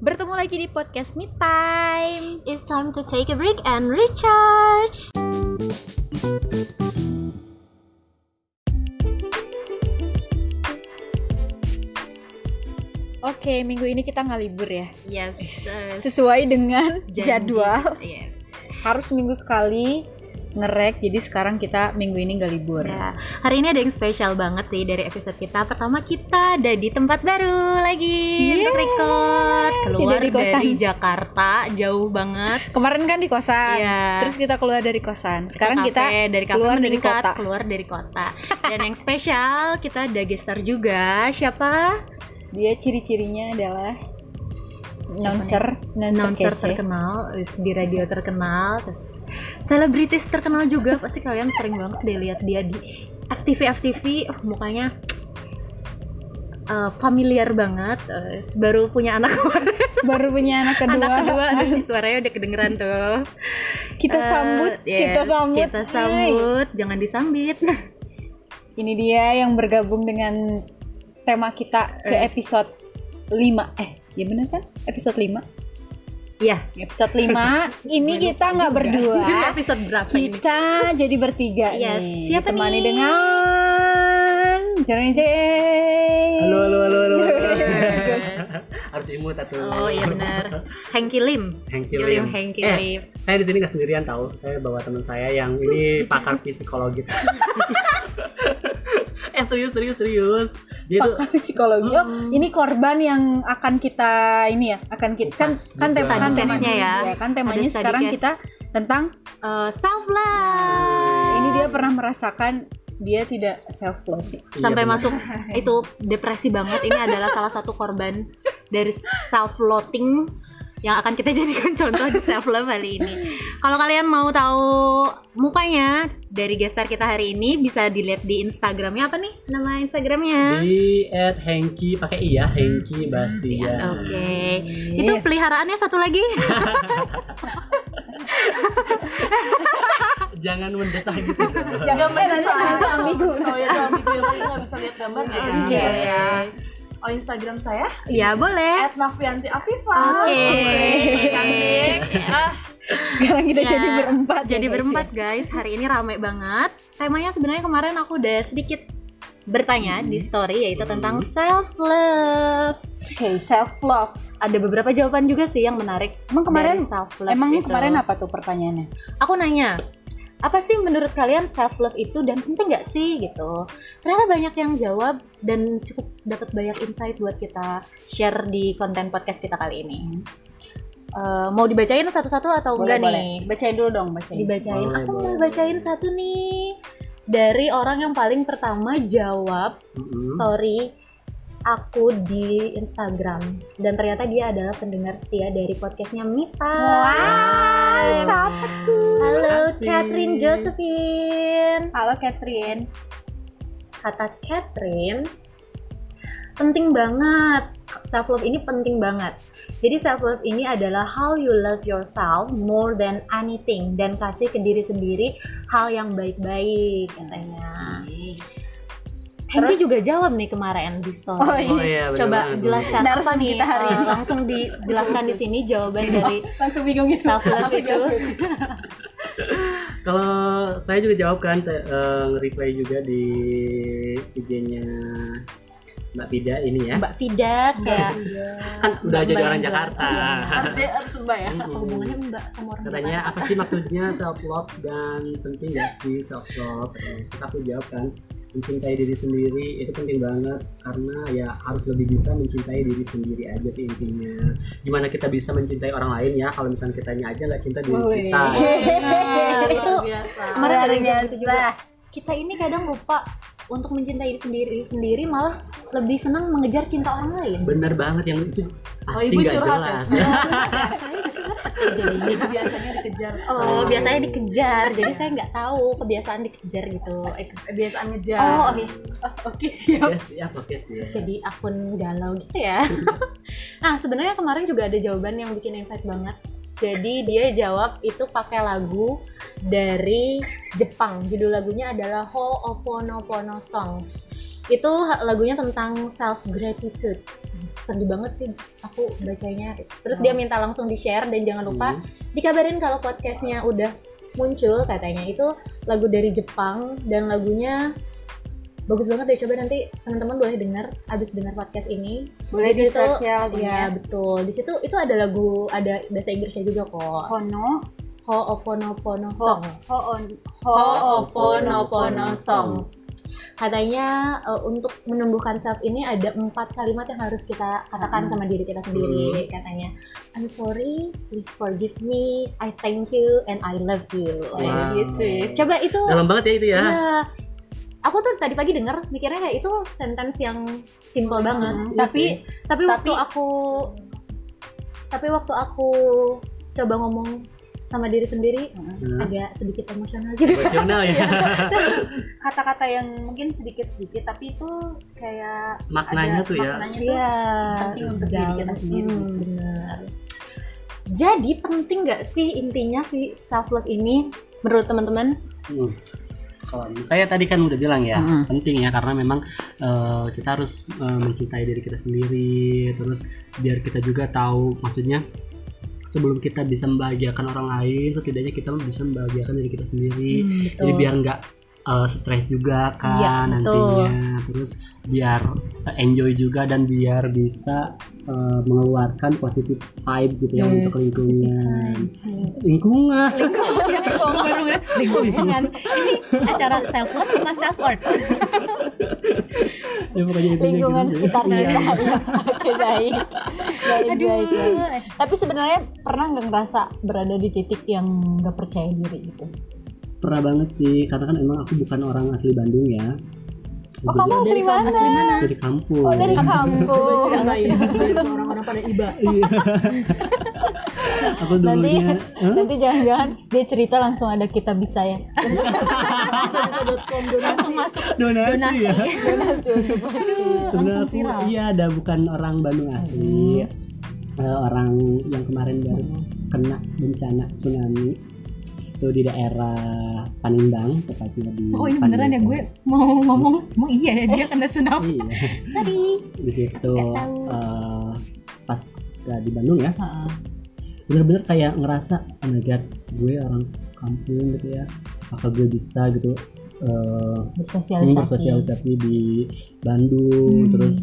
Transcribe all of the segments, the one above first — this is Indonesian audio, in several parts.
Bertemu lagi di podcast Me Time. It's time to take a break and recharge. Oke, minggu ini kita nggak libur ya. Yes. uh, Sesuai dengan janji. jadwal, Yes. harus minggu sekali ngerek. Jadi sekarang kita minggu ini nggak libur. Ya, hari ini ada yang spesial banget sih dari episode kita. Pertama kita ada di tempat baru lagi untuk Yeay. record. Keluar Tidak di kosan. dari Jakarta, jauh banget. Kemarin kan di kosan, Iya. terus kita keluar dari kosan. Sekarang kita, kafe, dari kafe keluar dari kota. keluar dari kota. Dan yang spesial kita ada gestar juga. Siapa? dia ciri-cirinya adalah announcer, announcer, Announcer kece. terkenal di radio terkenal, terus selebritis terkenal juga. Pasti kalian sering banget deh lihat dia di FTV FTV. Oh, mukanya eh, familiar banget. Eh, baru punya anak kemarin. Baru punya anak kedua. anak kedua aduh, suaranya udah kedengeran tuh. kita Eh, sambut, yes, kita sambut. Kita sambut, jangan disambit. Ini dia yang bergabung dengan tema kita ke episode 5. Eh, ya bener kan? Episode 5. Iya. Episode 5 ini kita nggak Ini berdua. episode berapa ini? Kita jadi bertiga Yes, nih. siapa Ditemani nih? dengan jeng jeng. Halo, halo, halo, halo. Yes. Harus imut atau Oh iya benar. Hengki Lim. Hengki Lim, Lim. Hengki Eh, Lim. saya di sini nggak sendirian tahu. Saya bawa teman saya yang ini pakar psikologi. eh serius serius serius. Dia tuh Pakar psikologi. Oh, Hmm. ini korban yang akan kita ini ya, akan kita kan kan tema kan Tadi temanya ya. ya, kan temanya Ada sekarang case. kita tentang Eh, self love. ini dia pernah merasakan dia tidak self love. Iya, sampai benar. masuk itu depresi banget. Ini adalah salah satu korban dari self loathing yang akan kita jadikan contoh di self love kali ini. Kalau kalian mau tahu mukanya dari gestar kita hari ini bisa dilihat di Instagramnya apa nih nama Instagramnya? di at Hengki pakai i ya Hengki Bastian. Oke, itu Yes. peliharaannya satu lagi. Jangan mendesak gitu. Jangan nanti ambigu. Oh ya, itu ambigu yang nggak bisa lihat gambarnya. Oke. Iya ya. Oh Instagram saya Ya boleh. @nafianti Afifa. Oke. Cantik. Ah, Sekarang kita Ya, jadi berempat. ya, Jadi guys, berempat guys. Hari ini rame banget. Temanya sebenarnya kemarin aku udah sedikit bertanya di story yaitu Hmm. tentang self love. ya. Oke, self love. Ada beberapa jawaban juga sih yang menarik. Emang kemarin self love. emang kemarin apa tuh pertanyaannya? Aku nanya, apa sih menurut kalian self love itu dan penting nggak sih gitu? Ternyata banyak yang jawab dan cukup dapat banyak insight buat kita share di konten podcast kita kali ini. Eh, mau dibacain satu-satu atau Boleh, enggak boleh. nih? Bacain dulu dong, bacain. dibacain Boleh, aku boleh. mau bacain satu nih dari orang yang paling pertama jawab Mm-mm. story aku di Instagram. Dan ternyata dia adalah pendengar setia dari podcastnya Mita. Wow, siapa halo Makasih. Catherine Josephine. Halo Catherine. kata Catherine penting banget. Self love ini penting banget. Jadi self love ini adalah how you love yourself more than anything. Dan kasih ke diri sendiri hal yang baik-baik katanya Henry juga jawab nih kemarin di story. Oh, iya. Oh iya, benar Coba banget. jelaskan Narasum apa nih? kita hari eh, ini. langsung dijelaskan di sini jawaban dari Langsung bingung gitu. self love itu. Kalau saya juga jawab kan, te- eh, nge-reply juga di IG-nya Mbak Pida ini ya. Mbak Vida kayak Kan udah Mbak jadi Mbak orang Jakarta. harus dia harus mbak ya. apa hubungannya Mbak sama orang Katanya Jakarta? apa sih maksudnya self love dan penting gak sih self love? Terus aku jawab kan mencintai diri sendiri itu penting banget karena ya harus lebih bisa mencintai diri sendiri aja sih intinya. Gimana kita bisa mencintai orang lain ya kalau misalnya kitanya aja nggak cinta diri kita. Benar, itu Luar biasa. kemarin ada yang Luar jawab itu juga. Kita ini kadang lupa untuk mencintai diri sendiri sendiri malah lebih senang mengejar cinta orang lain. Bener banget yang itu Oh, pasti ibu nggak curhat ya? jelas. saya curhat ya jadinya. biasanya dikejar. Oh, biasanya dikejar. Jadi saya nggak tahu kebiasaan dikejar gitu. Eh, Kebiasaan ngejar. Oh, oke. Oh, Oke, siap. Yes, ya podcast ya. Jadi akun galau gitu ya. nah, sebenarnya kemarin juga ada jawaban yang bikin insight banget. Jadi dia jawab itu pakai lagu dari Jepang. Judul lagunya adalah Ho'oponopono Songs. itu lagunya tentang self gratitude sedih banget sih aku bacanya terus dia minta langsung di share dan jangan lupa Hmm. dikabarin kalau podcastnya udah muncul katanya itu lagu dari Jepang dan lagunya bagus banget deh coba nanti teman-teman boleh dengar abis dengar podcast ini. Boleh Di di situ- search ya ya betul. Di situ itu ada lagu ada bahasa Inggrisnya juga kok. Hono, Ho'oponopono Ho, Song. Hoon, Ho'oponopono Song. katanya eh, untuk menumbuhkan self ini ada empat kalimat yang harus kita katakan Hmm. sama diri kita sendiri katanya. I'm sorry please forgive me. I thank you and I love you. Wow. gitu ya. coba itu Dalam banget ya itu ya. ya aku tuh tadi pagi denger mikirnya kayak itu sentence yang simple banget Hmm, tapi tapi waktu Tapi- aku tapi waktu aku coba ngomong sama diri sendiri Hmm. agak sedikit emosional juga Emosional ya. Kata-kata yang mungkin sedikit-sedikit tapi itu kayak Maknanya ada tuh ya. Maknanya tuh Iya, penting untuk diri kita sendiri Hmm, gitu. benar. Jadi penting nggak sih intinya si self love ini menurut teman-teman? Hmm. Kalau saya tadi kan udah bilang ya Mm-mm. penting ya karena memang eh, kita harus eh, mencintai diri kita sendiri terus biar kita juga tahu maksudnya sebelum kita bisa membahagiakan orang lain setidaknya kita bisa membahagiakan diri kita sendiri jadi biar nggak eh, stres juga kan Iya, betul. nantinya terus biar eh, enjoy juga dan biar bisa eh, mengeluarkan positif vibe gitu ya Yes. untuk lingkungan lingkungan lingkungan lingkungan ini acara self love sama self worth ya lingkungan gitu. sekitar Iya. kita ya. oke baik baik baik. tapi sebenarnya pernah nggak ngerasa berada di titik yang nggak percaya diri gitu pernah banget sih karena kan emang aku bukan orang asli Bandung ya. Oh kamu asli mana? asli mana? dari kampung oh dari kampung orang-orang pada iba. Iya. aku Nanti- dulunya Hah? nanti jangan-jangan dia cerita langsung ada kita bisa ya. Langsung masuk. Donasi, donasi. ya? Donasi. Sebenarnya langsung aku viral. iya ada bukan orang Bandung asli. Eh, orang yang kemarin baru kena bencana tsunami itu di daerah Panimbang tepatnya di Oh ini beneran ya gue mau ngomong, mau iya ya dia kena tsunami. iya. Tadi di situ eh, pas nggak di Bandung ya. Bener-bener kayak ngerasa oh my god gue orang kampung gitu ya. Apa gue bisa gitu eh, bersosialisasi. bersosialisasi di Bandung? Hmm. terus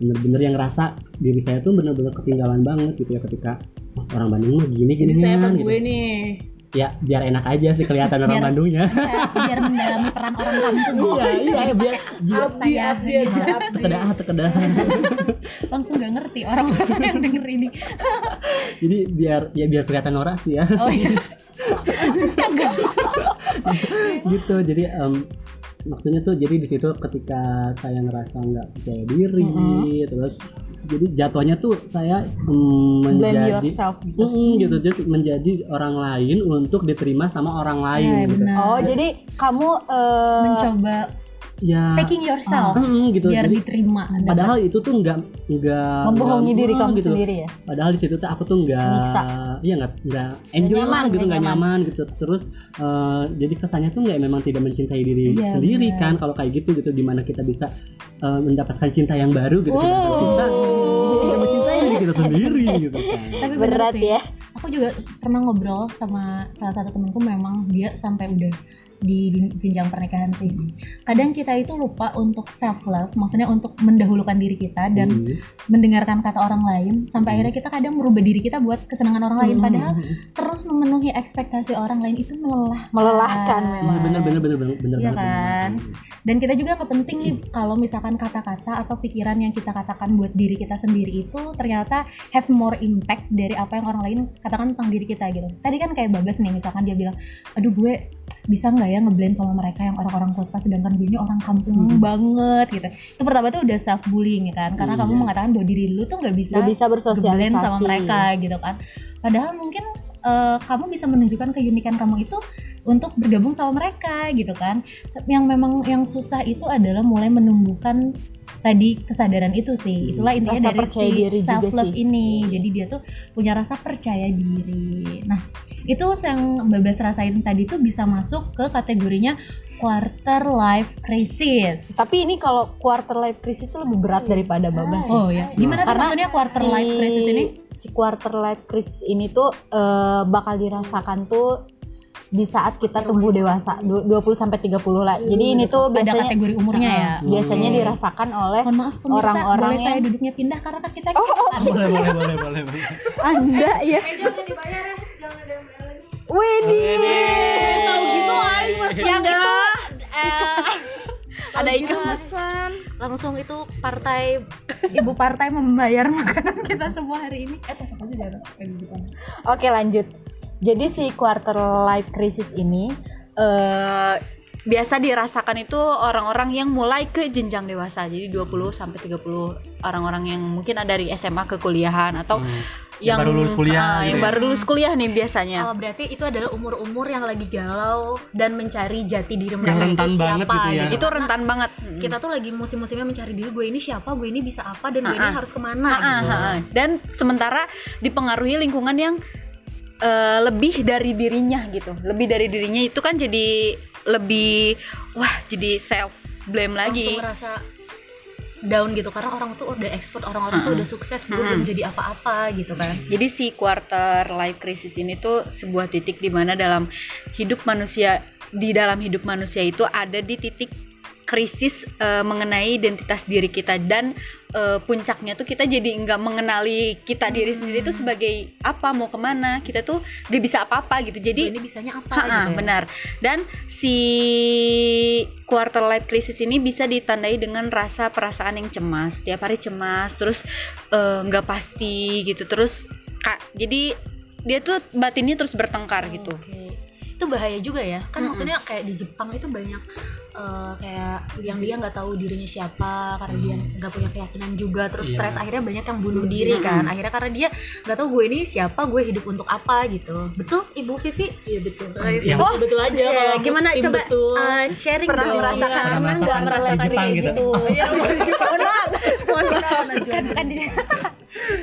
bener-bener yang ngerasa diri saya tuh bener-bener ketinggalan banget gitu ya ketika "Wah, orang Bandung mah gini gini saya gitu. gue nih? Ya biar enak aja sih kelihatan orang Biar- Bandungnya Ya, biar mendalami peran orang kampung. iya iya biar biar Abdi, abdi. tekedah tekedah Langsung gak ngerti orang-orang yang denger ini. jadi biar ya biar kelihatan norak sih ya Oh iya. gitu jadi em, maksudnya tuh jadi di situ ketika saya ngerasa nggak percaya diri Mm-hmm. terus jadi jatuhnya tuh saya blame menjadi yourself gitu Mm, gitu jadi menjadi orang lain untuk diterima sama orang lain Iya, gitu. benar. oh jadi kamu eh, mencoba ya faking yourself mm, gitu biar jadi diterima. padahal itu tuh nggak nggak membohongi diri kamu gitu. sendiri ya padahal di situ tuh aku tuh nggak iya nggak nggak enjoy nyaman, lah gitu nggak nyaman. nyaman. gitu terus eh, jadi kesannya tuh nggak memang tidak mencintai diri Iya, sendiri benar. kan kalau kayak gitu gitu di mana kita bisa eh, mendapatkan cinta yang baru gitu sedangkan kita tidak mencintai diri kita sendiri gitu kan Tapi bener berat sih. ya Aku juga pernah ngobrol sama salah satu temenku memang dia sampai udah di jenjang pernikahan sih. Kadang kita itu lupa untuk self love, maksudnya untuk mendahulukan diri kita dan Hmm. mendengarkan kata orang lain sampai Hmm. akhirnya kita kadang merubah diri kita buat kesenangan orang lain Hmm. padahal terus memenuhi ekspektasi orang lain itu melelahkan. melelahkan Iya, memang bener bener bener bener bener Iya kan? bener. Dan kita juga nggak penting nih kalau misalkan kata-kata atau pikiran yang kita katakan buat diri kita sendiri itu ternyata have more impact dari apa yang orang lain katakan tentang diri kita gitu. Tadi kan kayak Bagas nih misalkan dia bilang, aduh gue bisa nggak ya ngeblend sama mereka yang orang-orang kota sedangkan gue ini orang kampung Hmm. banget gitu. Itu pertama tuh udah self bullying ya kan, karena Iya. kamu mengatakan bahwa diri lu tuh nggak bisa Gak bisa ngeblend bersosialisasi sama mereka gitu kan. Padahal mungkin eh, kamu bisa menunjukkan keunikan kamu itu untuk bergabung sama mereka gitu kan. Yang memang yang susah itu adalah mulai menumbuhkan tadi kesadaran itu sih. Itulah intinya Rasa dari percaya si diri self love ini. Jadi dia tuh punya rasa percaya diri. Nah, itu yang Babas rasain tadi tuh bisa masuk ke kategorinya quarter life crisis. Tapi ini kalau quarter life crisis itu lebih berat daripada babas sih. Oh ya, gimana sih Karena maksudnya quarter life crisis ini? si quarter life crisis ini tuh eh, bakal dirasakan tuh di saat kita tumbuh dewasa du- 20 sampai 30 lah. Jadi ini tuh Ada biasanya kategori umurnya ya. Biasanya dirasakan oleh Orang-orang boleh saya yang- duduknya pindah karena kaki saya Oh, kesetan. boleh boleh boleh boleh boleh Anda ya. jangan dibayar ya, jangan ada yang. Widih. Tahu gitu aing masih Yang ada. eh, Ada ikhlasan. langsung itu partai ibu partai membayar makanan kita semua hari ini. Eh, pasang aja di atas depan. Oke, lanjut. Jadi si quarter life crisis ini eh biasa dirasakan itu orang-orang yang mulai ke jenjang dewasa. Jadi 20 sampai 30 orang-orang yang mungkin ada dari SMA ke kuliahan atau Hmm. yang, baru lulus kuliah ah, gitu yang ya. baru lulus kuliah nih biasanya. Oh, berarti itu adalah umur-umur yang lagi galau dan mencari jati diri Yang mereka rentan itu banget siapa gitu ya. itu rentan banget. Kita tuh lagi musim-musimnya mencari diri gue ini siapa, gue ini bisa apa dan gue ini Ah, ah. harus ke mana. Ah, gitu. ah, ah. Dan sementara dipengaruhi lingkungan yang eh, lebih dari dirinya gitu. Lebih dari dirinya itu kan jadi lebih wah jadi self blame lagi. Langsung merasa down gitu karena orang tuh udah expert, orang-orang tuh Ah, udah sukses, gue ah. belum jadi apa-apa gitu kan. Jadi si quarter life crisis ini tuh sebuah titik di mana dalam hidup manusia di dalam hidup manusia itu ada di titik krisis eh, mengenai identitas diri kita dan eh, puncaknya tuh kita jadi nggak mengenali kita diri sendiri itu sebagai apa mau ke mana kita tuh gak bisa apa-apa gitu jadi ini bisanya apa Ha-ha, gitu ya. benar. Dan si quarter life crisis ini bisa ditandai dengan rasa perasaan yang cemas. Tiap hari cemas, terus eh, nggak pasti gitu. Terus kak, jadi dia tuh batinnya terus bertengkar gitu. Oke. Itu bahaya juga ya. Kan Mm-mm. maksudnya kayak di Jepang itu banyak eh, kayak yang dia nggak tahu dirinya siapa karena dia nggak punya keyakinan juga terus Iya. stres akhirnya banyak yang bunuh diri kan. Akhirnya karena dia nggak tahu gue ini siapa, gue hidup untuk apa gitu. Betul Ibu Vivi? Iya betul. Yang- Oh, betul aja Iya, kalau gimana tim coba betul. eh, sharing Pernah dong. merasakan Iya. pernah nggak merasakan merasakan di Jepang kayak gitu. gitu? Iya, betul juga. Mohon maaf, mohon maaf. Bukan bukan di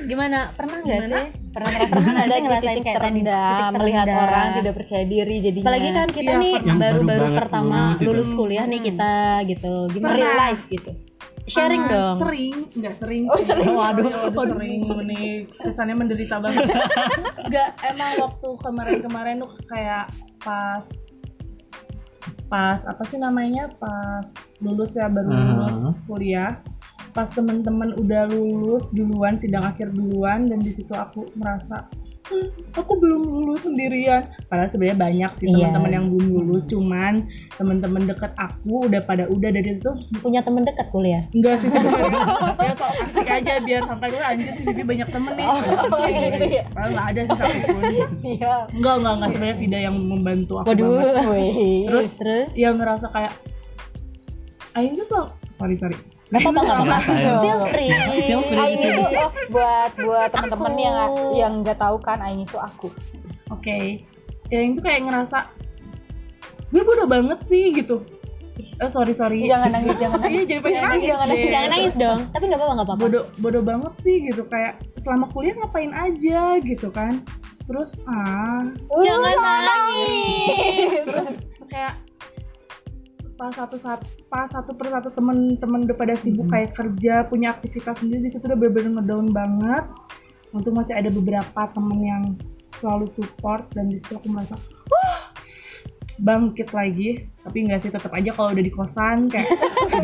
Gimana? Pernah nggak sih? Pernah merasakan ada ngerasain kayak tadi, melihat terendah. orang tidak percaya diri jadinya. Apalagi kan kita Iya, nih baru-baru pertama lulus lulus kuliah nih kita gitu. Gimana? real life gitu. Sharing Ah, dong. Sering, enggak sering. Oh, sih. sering. Waduh, Waduh. waduh, sering nih. Kesannya menderita banget. Enggak, emang waktu kemarin-kemarin tuh kayak pas pas apa sih namanya? Pas lulus ya baru lulus kuliah. Pas temen-temen udah lulus duluan, sidang akhir duluan dan di situ aku merasa "Hmm, aku belum lulus sendirian. Padahal sebenarnya banyak sih Iya. teman-teman yang belum lulus, cuman teman-teman deket aku udah pada udah dari itu Punya temen dekat kuliah. Enggak sih sebenarnya. ya sok asik aja biar sampai gue anjir sih Vivi banyak temen nih. Oh, gitu ya. Padahal nggak ada sih satu pun. Siap. Enggak enggak enggak sebenarnya Vida yang membantu aku Waduh. banget. Terus terus Yang ngerasa kayak Aing tuh selalu sorry sorry. Gak apa-apa, gak apa-apa. Apa ya? Feel free. Feel free. Aing itu oh, buat buat teman-teman Aku. yang yang nggak tahu kan Aing itu aku. Oke. Yang itu kayak ngerasa gue bodoh banget sih gitu. Eh sorry sorry. Jangan nangis, jangan Iya nangis. jadi pengen Jangan nangis. nangis, deh. Jangan nangis dong. Tapi gak apa-apa, gak apa-apa. bodoh bodoh banget sih gitu kayak selama kuliah ngapain aja gitu kan terus ah Jangan nangis. terus kayak pas satu saat pas satu persatu temen-temen udah pada sibuk kayak kerja punya aktivitas sendiri di situ udah bener-bener ngedown banget untuk masih ada beberapa temen yang selalu support dan di situ aku merasa wah bangkit lagi tapi nggak sih tetap aja kalau udah di kosan kayak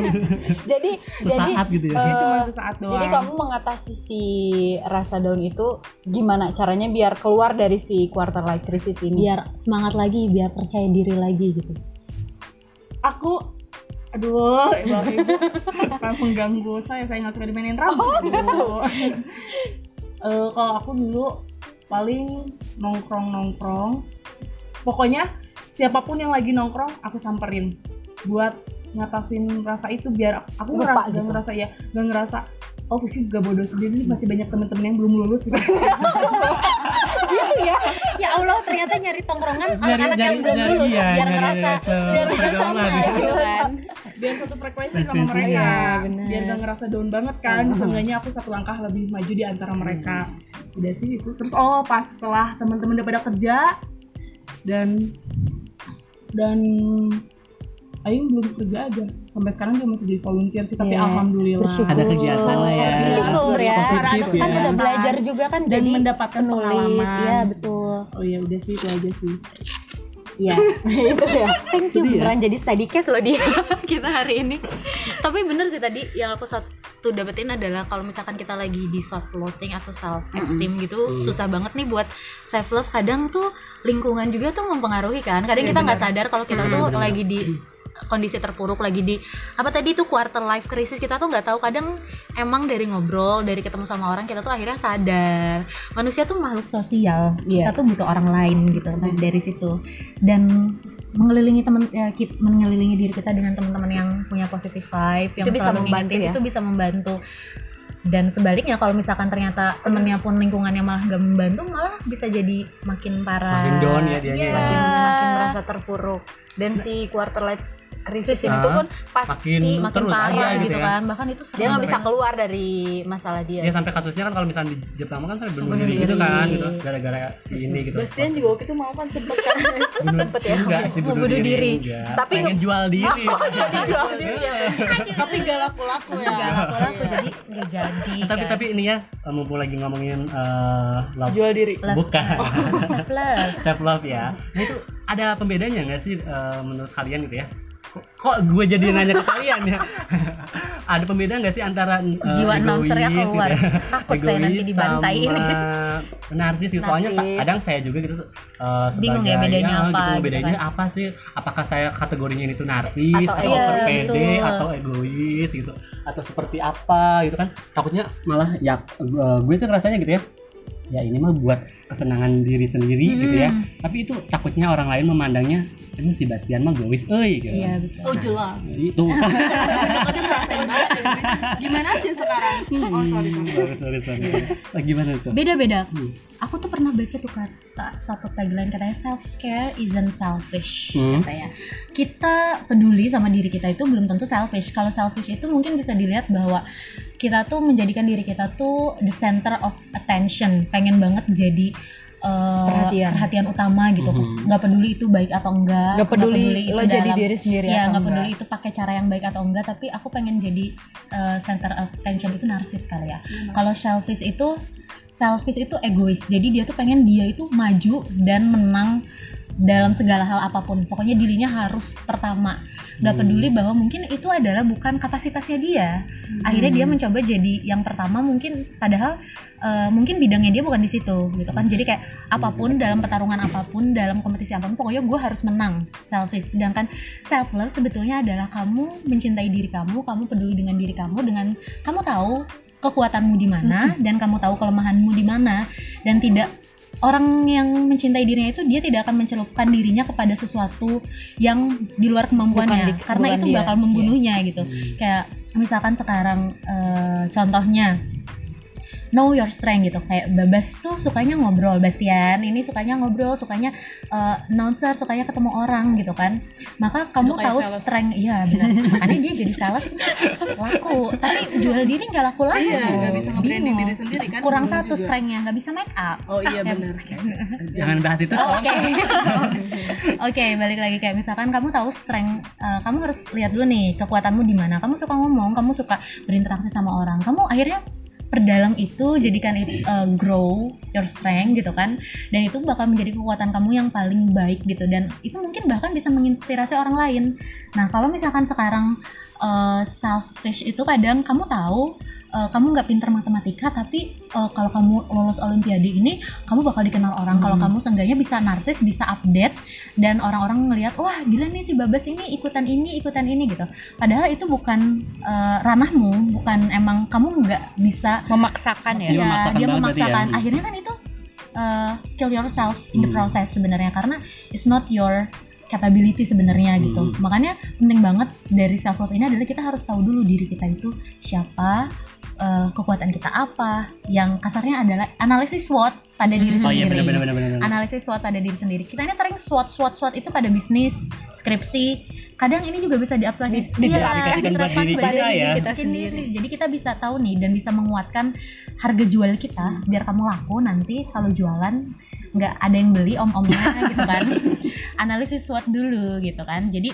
jadi jadi gitu ya. ya cuma sesaat doang jadi kamu mengatasi si rasa down itu gimana caranya biar keluar dari si quarter life crisis ini? Biar semangat lagi, biar percaya diri lagi gitu. Aku aduh ibu ibu suka mengganggu saya saya nggak suka dimainin rambut oh, kalau aku dulu paling nongkrong nongkrong pokoknya siapa pun yang lagi nongkrong aku samperin buat ngatasin rasa itu biar aku Lupa ngerasa gitu. gak ngerasa ya gak ngerasa oh Vivi gak bodoh sendiri nih, masih banyak temen-temen yang belum lulus gitu. Ya Allah, ternyata nyari tongkrongan Nyari- anak-anak yang belum nyari- lulus iya, biar nyari- ngerasa juga nyari sama online. gitu kan. biar satu frekuensi sama mereka iya, benar. biar gak ngerasa down banget kan Mhm. seenggaknya aku satu langkah lebih maju di antara mereka udah sih itu terus oh pas setelah teman-teman udah pada kerja dan dan Aing belum kerja aja sampai sekarang dia masih jadi volunteer sih tapi Iya, alhamdulillah bersyukur. Ada kegiatan lah ya. Bersyukur ya. Positif Kan ya. udah belajar juga kan dan jadi mendapatkan penulis. pengalaman Iya betul. oh iya udah sih itu aja sih Iya, itu ya. Thank you Jadi ya. jadi study case loh dia kita hari ini. Tapi bener sih tadi yang aku satu dapetin adalah kalau misalkan kita lagi di self loathing atau self esteem gitu Hmm. susah banget nih buat self love. Kadang tuh lingkungan juga tuh mempengaruhi kan. Kadang Iya, kita nggak sadar kalau kita Hmm, tuh bener. lagi di kondisi terpuruk lagi di apa tadi itu quarter life crisis kita tuh nggak tahu kadang emang dari ngobrol dari ketemu sama orang kita tuh akhirnya sadar manusia tuh makhluk sosial Iya. kita tuh butuh orang lain gitu nah, dari situ dan mengelilingi teman ya mengelilingi diri kita dengan teman-teman yang punya positive vibe yang Itu bisa membantu ya? itu bisa membantu dan sebaliknya kalau misalkan ternyata temennya pun lingkungannya malah gak membantu malah bisa jadi makin parah Makin down ya Iya. ya. makin makin merasa terpuruk dan si quarter life crisis ini Ah, tuh pun pasti makin makin parah gitu, gitu ya. kan bahkan itu dia nggak bisa keluar dari masalah dia Ya sampai kasusnya kan kalau misalnya di Jepang kan sampai bunuh diri gitu kan gitu gara-gara si ini gitu. Bastian juga waktu itu mau kan sempet kan sempet ya? Enggak sih Mau bunuh, diri. Tapi pengen nge- jual diri. jadi jual diri ya. tapi gak laku-laku ya Gak laku-laku jadi nggak jadi Nah, tapi kan. tapi ini ya mumpung lagi ngomongin eh, love jual diri Love. bukan Self love. self love ya. Nah itu ada pembedanya nggak sih eh, menurut kalian gitu ya? Kok, gue jadi nanya ke kalian ya? ada pembedaan nggak sih antara eh, Jiwa announcernya egois keluar. ya? Takut saya nanti dibantai ini. narsis gitu. Soalnya kadang saya juga gitu eh, Bingung ya sebagai- bedanya apa gitu, gitu bedanya kan. apa sih? Apakah saya kategorinya ini tuh narsis Atau atau, iya, over pede betul. atau egois gitu atau seperti apa gitu kan? Takutnya malah ya eh, gue sih rasanya gitu ya. Ya ini mah buat kesenangan diri sendiri gitu ya. Hmm. Tapi itu takutnya orang lain memandangnya ini si Bastian mah egois euy gitu. Iya betul. oh jelas Itu Tadi ngerasain banget ya. gimana aja sekarang oh sorry sorry sorry sorry sorry. Ah, Gimana tuh? Beda-beda. Hmm. Aku tuh pernah baca tuh kata satu tagline katanya self care isn't selfish Hmm. katanya. Kita peduli sama diri kita itu belum tentu selfish. Kalau selfish itu mungkin bisa dilihat bahwa kita tuh menjadikan diri kita tuh the center of attention, pengen banget jadi uh, Perhatian. utama gitu. Mhm. Nggak peduli itu baik atau enggak. Gak peduli, itu lo jadi dalam- diri sendiri Iya atau nggak enggak. peduli itu pakai cara yang baik atau enggak, tapi aku pengen jadi uh, center of attention itu narsis kali ya. Kalau selfish itu selfish itu egois. Jadi dia tuh pengen dia itu maju dan menang dalam segala hal apa pun. Pokoknya dirinya harus pertama. Gak Hmm. peduli bahwa mungkin itu adalah bukan kapasitasnya dia. Akhirnya dia mencoba jadi yang pertama mungkin padahal uh, mungkin bidangnya dia bukan di situ gitu kan. Jadi kayak apa pun dalam pertarungan apa pun, dalam kompetisi apa pun pokoknya gue harus menang. Selfish. Sedangkan self love sebetulnya adalah kamu mencintai diri kamu, kamu peduli dengan diri kamu dengan kamu tahu kekuatanmu di mana dan kamu tahu kelemahanmu di mana dan tidak orang yang mencintai dirinya itu dia tidak akan mencelupkan dirinya kepada sesuatu yang di luar Bukan kemampuannya di- karena bukan itu dia. bakal membunuhnya gitu Hmm. kayak misalkan sekarang eh, contohnya know your strength gitu kayak Babas tuh sukanya ngobrol Bastian ini sukanya ngobrol sukanya eh, announcer sukanya ketemu orang gitu kan maka kamu kayak tahu sales. strength iya benar makanya dia jadi sales laku tapi jual diri nggak laku laku iya nggak bisa nge-branding Bingung. diri sendiri kan kurang Bingung satu juga. strengthnya nggak bisa make up oh iya Ya, benar Jangan bahas itu. Oh, Oke, oke balik lagi kayak misalkan kamu tahu strength, eh, kamu harus lihat dulu nih kekuatanmu di mana. Kamu suka ngomong, kamu suka berinteraksi sama orang. Kamu akhirnya perdalam itu, jadikan itu eh, grow your strength gitu kan. Dan itu bakal menjadi kekuatan kamu yang paling baik gitu. Dan itu mungkin bahkan bisa menginspirasi orang lain. Nah kalau misalkan sekarang eh, selfish itu kadang kamu tahu eh, kamu nggak pinter matematika tapi eh, kalau kamu lolos olimpiade ini kamu bakal dikenal orang kalau Hmm. kamu seenggaknya bisa narsis bisa update dan orang-orang ngelihat wah gila nih si Babas ini ikutan ini ikutan ini gitu padahal itu bukan eh, ranahmu bukan emang kamu nggak bisa memaksakan ya Dia ya, memaksakan dia berarti memaksakan ya. akhirnya kan itu eh, kill yourself in the Hmm. process sebenarnya karena it's not your capability sebenarnya gitu. Hmm. makanya penting banget dari self love ini adalah kita harus tahu dulu diri kita itu siapa eh, kekuatan kita apa. Yang kasarnya adalah analisis SWOT pada diri Oh iya sendiri. benar benar benar benar. analisis SWOT pada diri sendiri. Kita ini sering SWOT SWOT SWOT itu pada bisnis skripsi kadang ini juga bisa diaplikasi Di- iya, diaplikasikan buat diterapkan diri kita ya. kita sendiri. jadi kita bisa tahu nih dan bisa menguatkan harga jual kita biar kamu laku nanti kalau jualan nggak ada yang beli om-omnya gitu kan. Analisis SWOT dulu gitu kan. Jadi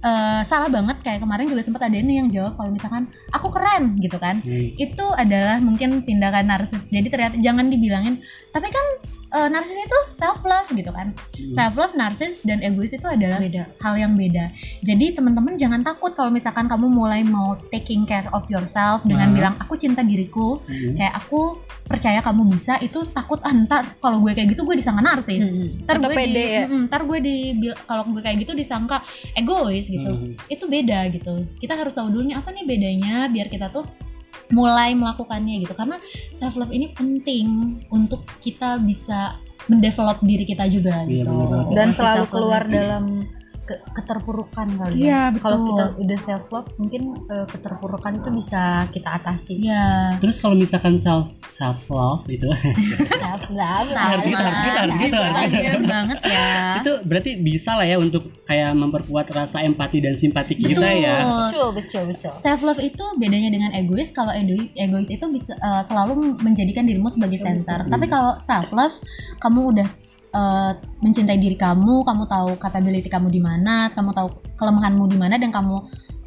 eh, salah banget kayak kemarin juga sempat ada ini yang jawab kalau misalkan aku keren gitu kan. Hmm. itu adalah mungkin tindakan narsis jadi ternyata jangan dibilangin tapi kan eh, narsis itu self love gitu kan Hmm. self love narsis dan egois itu adalah hal yang beda jadi teman-teman jangan takut kalau misalkan kamu mulai mau taking care of yourself dengan Nah. bilang aku cinta diriku Hmm. kayak aku percaya kamu bisa itu takut ah, ntar kalau gue kayak gitu gue disangka narsis ntar Atau gue pede di, ya? Mm-mm, ntar gue di kalau gue kayak gitu disangka egois gitu Hmm. itu beda gitu kita harus tahu dulu nih apa nih bedanya biar kita tuh mulai melakukannya gitu. Karena self love ini penting untuk kita bisa mendevelop diri kita juga Iya, gitu. banget. dan selalu keluar dalam ke- keterpurukan kali ya. betul. Kalau kita udah self love, mungkin eh, keterpurukan itu bisa kita atasi. Iya. Terus kalau misalkan self self love itu self love Harus gitu, harus gitu, harus gitu, harus gitu. banget ya itu berarti bisa lah ya untuk kayak memperkuat rasa empati dan simpati kita Betul. ya. Betul, betul, betul. self love itu bedanya dengan egois kalau egois, egois itu bisa eh, selalu menjadikan dirimu sebagai center Hmm. tapi kalau self love kamu udah eh, mencintai diri kamu kamu tahu capability kamu di mana kamu tahu kelemahanmu di mana dan kamu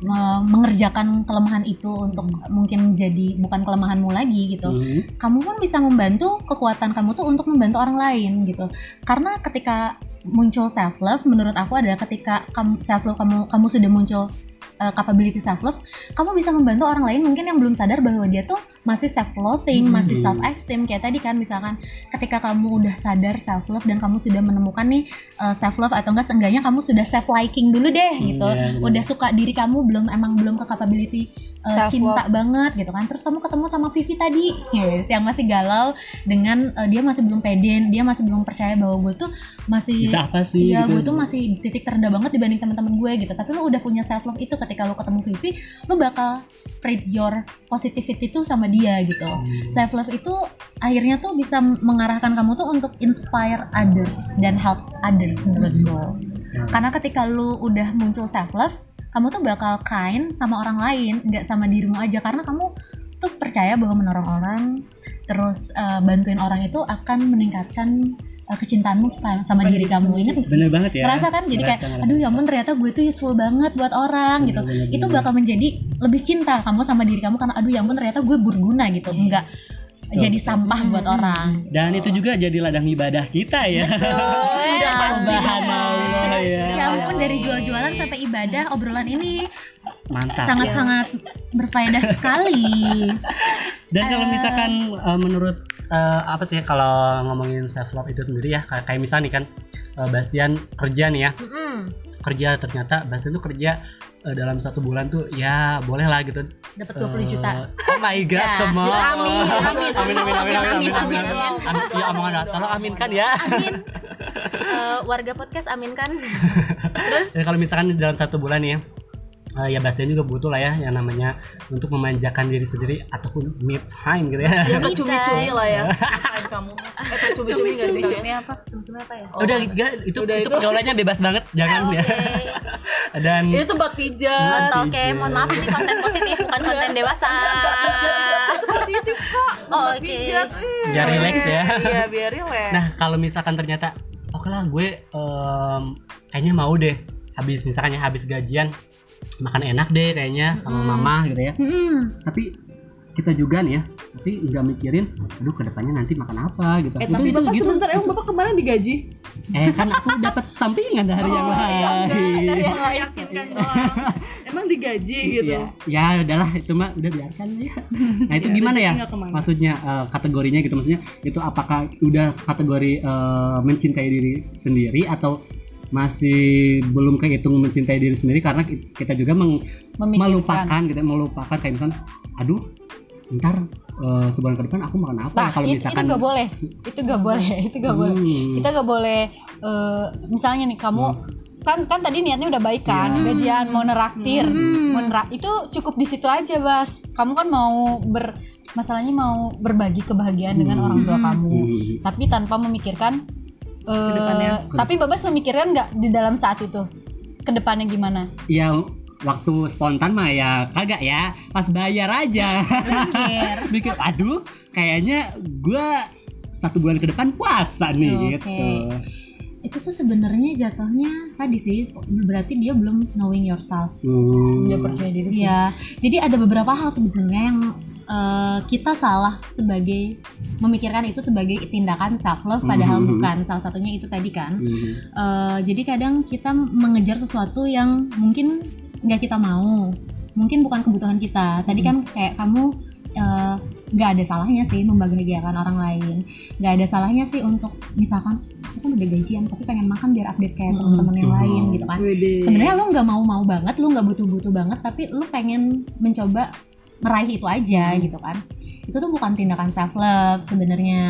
me- mengerjakan kelemahan itu untuk mungkin jadi bukan kelemahanmu lagi gitu Hmm. kamu pun bisa membantu kekuatan kamu tuh untuk membantu orang lain gitu karena ketika muncul self love menurut aku adalah ketika kamu self love kamu kamu sudah muncul uh, capability self love kamu bisa membantu orang lain mungkin yang belum sadar bahwa dia tuh masih self loving Hmm. masih self esteem kayak tadi kan misalkan ketika kamu udah sadar self love dan kamu sudah menemukan nih self love atau enggak seenggaknya kamu sudah self liking dulu deh Hmm, gitu iya, benar. udah suka diri kamu belum emang belum ke capability uh, cinta banget gitu kan terus kamu ketemu sama Vivi tadi yes, yang masih galau dengan uh, dia masih belum pede dia masih belum percaya bahwa gue tuh masih Bisa apa sih? Iya, gitu. gue tuh masih di titik terendah banget dibanding teman-teman gue gitu. Tapi lu udah punya self love itu ketika lu ketemu Vivi, lu bakal spread your positivity tuh sama dia gitu. Hmm. Self love itu akhirnya tuh bisa mengarahkan kamu tuh untuk inspire others dan help others menurut gue. Hmm. Karena ketika lu udah muncul self love, kamu tuh bakal kind sama orang lain, nggak sama dirimu aja karena kamu tuh percaya bahwa menolong orang, terus uh, bantuin orang itu akan meningkatkan uh, kecintaanmu sama- sama diri kamu. Nggak? Bener banget ya. Terasa kan jadi kayak aduh ya ampun ternyata gue tuh useful banget buat orang gitu. Bener, bener, Itu bener. bakal menjadi lebih cinta kamu sama diri kamu karena aduh ya ampun ternyata gue berguna gitu. Enggak jadi sampah buat orang. Dan itu juga jadi ladang ibadah kita ya. Sudah Subhanallah ya. Ya ampun dari jual-jualan sampai ibadah obrolan ini Mantap. sangat-sangat berfaedah sekali. Dan kalau misalkan uh, menurut uh, apa sih kalau ngomongin self love itu sendiri ya kayak, kayak misalnya nih kan uh, Bastian kerja nih ya kerja ternyata Bastian tuh kerja uh, dalam satu bulan tuh ya boleh lah gitu Dapat 20 Eh, juta. oh my god Ya, come on. amin, amin, amin amin amin amin amin Amin, amin amin, amin. Amin, ya omongan tolong aminkan ya Eh, warga podcast amin kan? Ya, kalau misalkan dalam satu bulan ya eh, ya Bastian juga butuh lah ya yang namanya untuk memanjakan diri sendiri ataupun me time gitu ya. Ya cumi-cumi lah ya. Kamu. Eh, cumi-cumi enggak sih? Cumi apa? Cumi apa ya? Udah enggak itu Udah itu itu. pergaulannya bebas banget jangan ya. Dan Ini tempat pijat. Oke, mohon maaf ini konten positif bukan konten dewasa. Positif kok. Oh, oke. pijat. Biar relax ya. Iya, biar relax. nah kalau misalkan ternyata oke lah gue em, kayaknya mau deh habis misalkan ya habis gajian makan enak deh kayaknya sama mama gitu ya. Hmm. Tapi kita juga nih ya, tapi nggak mikirin, aduh ke depannya nanti makan apa gitu. Eh, tapi bapak sebentar, emang itu. bapak kemarin digaji? Eh kan aku dapat sampingan dari yang Oh, iya, lain. enggak, yang layak kan doang. Emang digaji gitu. Iya, ya udahlah itu mah udah biarkan ya. Nah itu Iya, gimana ya? rezekinya ke mana? Maksudnya eh, kategorinya gitu maksudnya itu apakah udah kategori eh, mencintai diri sendiri atau masih belum kehitung mencintai diri sendiri karena ki- kita juga meng- Memikirkan. melupakan gitu melupakan kayak misalnya aduh ntar eh, sebulan ke depan aku makan apa Nah, kalau itu, misalkan itu gak boleh, itu gak boleh, itu gak boleh. Hmm. Kita gak boleh, eh, misalnya nih kamu kan kan tadi niatnya udah baik kan, Iya. gajian mau neraktir, Hmm. mau nerak itu cukup di situ aja bas. Kamu kan mau ber masalahnya mau berbagi kebahagiaan dengan Hmm. orang tua kamu, Hmm. tapi tanpa memikirkan. Eh, Ke depannya. tapi babas memikirkan nggak di dalam saat itu ke depannya gimana? ya waktu spontan mah ya kagak ya pas bayar aja Mikir. aduh kayaknya gua satu bulan ke depan puasa nih Oke. gitu itu tuh sebenarnya jatuhnya tadi sih berarti dia belum knowing yourself Hmm. Dia percaya diri sih. Iya, jadi ada beberapa hal sebenarnya yang eh, kita salah sebagai memikirkan itu sebagai tindakan self love, padahal Mhm. bukan. Salah satunya itu tadi kan. Hmm. Eh, jadi kadang kita mengejar sesuatu yang mungkin nggak kita mau, mungkin bukan kebutuhan kita. Tadi kan kayak kamu eh, nggak ada salahnya sih membahagiakan orang lain, nggak ada salahnya sih untuk misalkan aku kan udah gajian tapi pengen makan biar update kayak Mhm. teman-teman yang lain gitu kan sebenarnya lu nggak mau mau banget lu nggak butuh butuh banget tapi lu pengen mencoba meraih itu aja gitu kan itu tuh bukan tindakan self love sebenarnya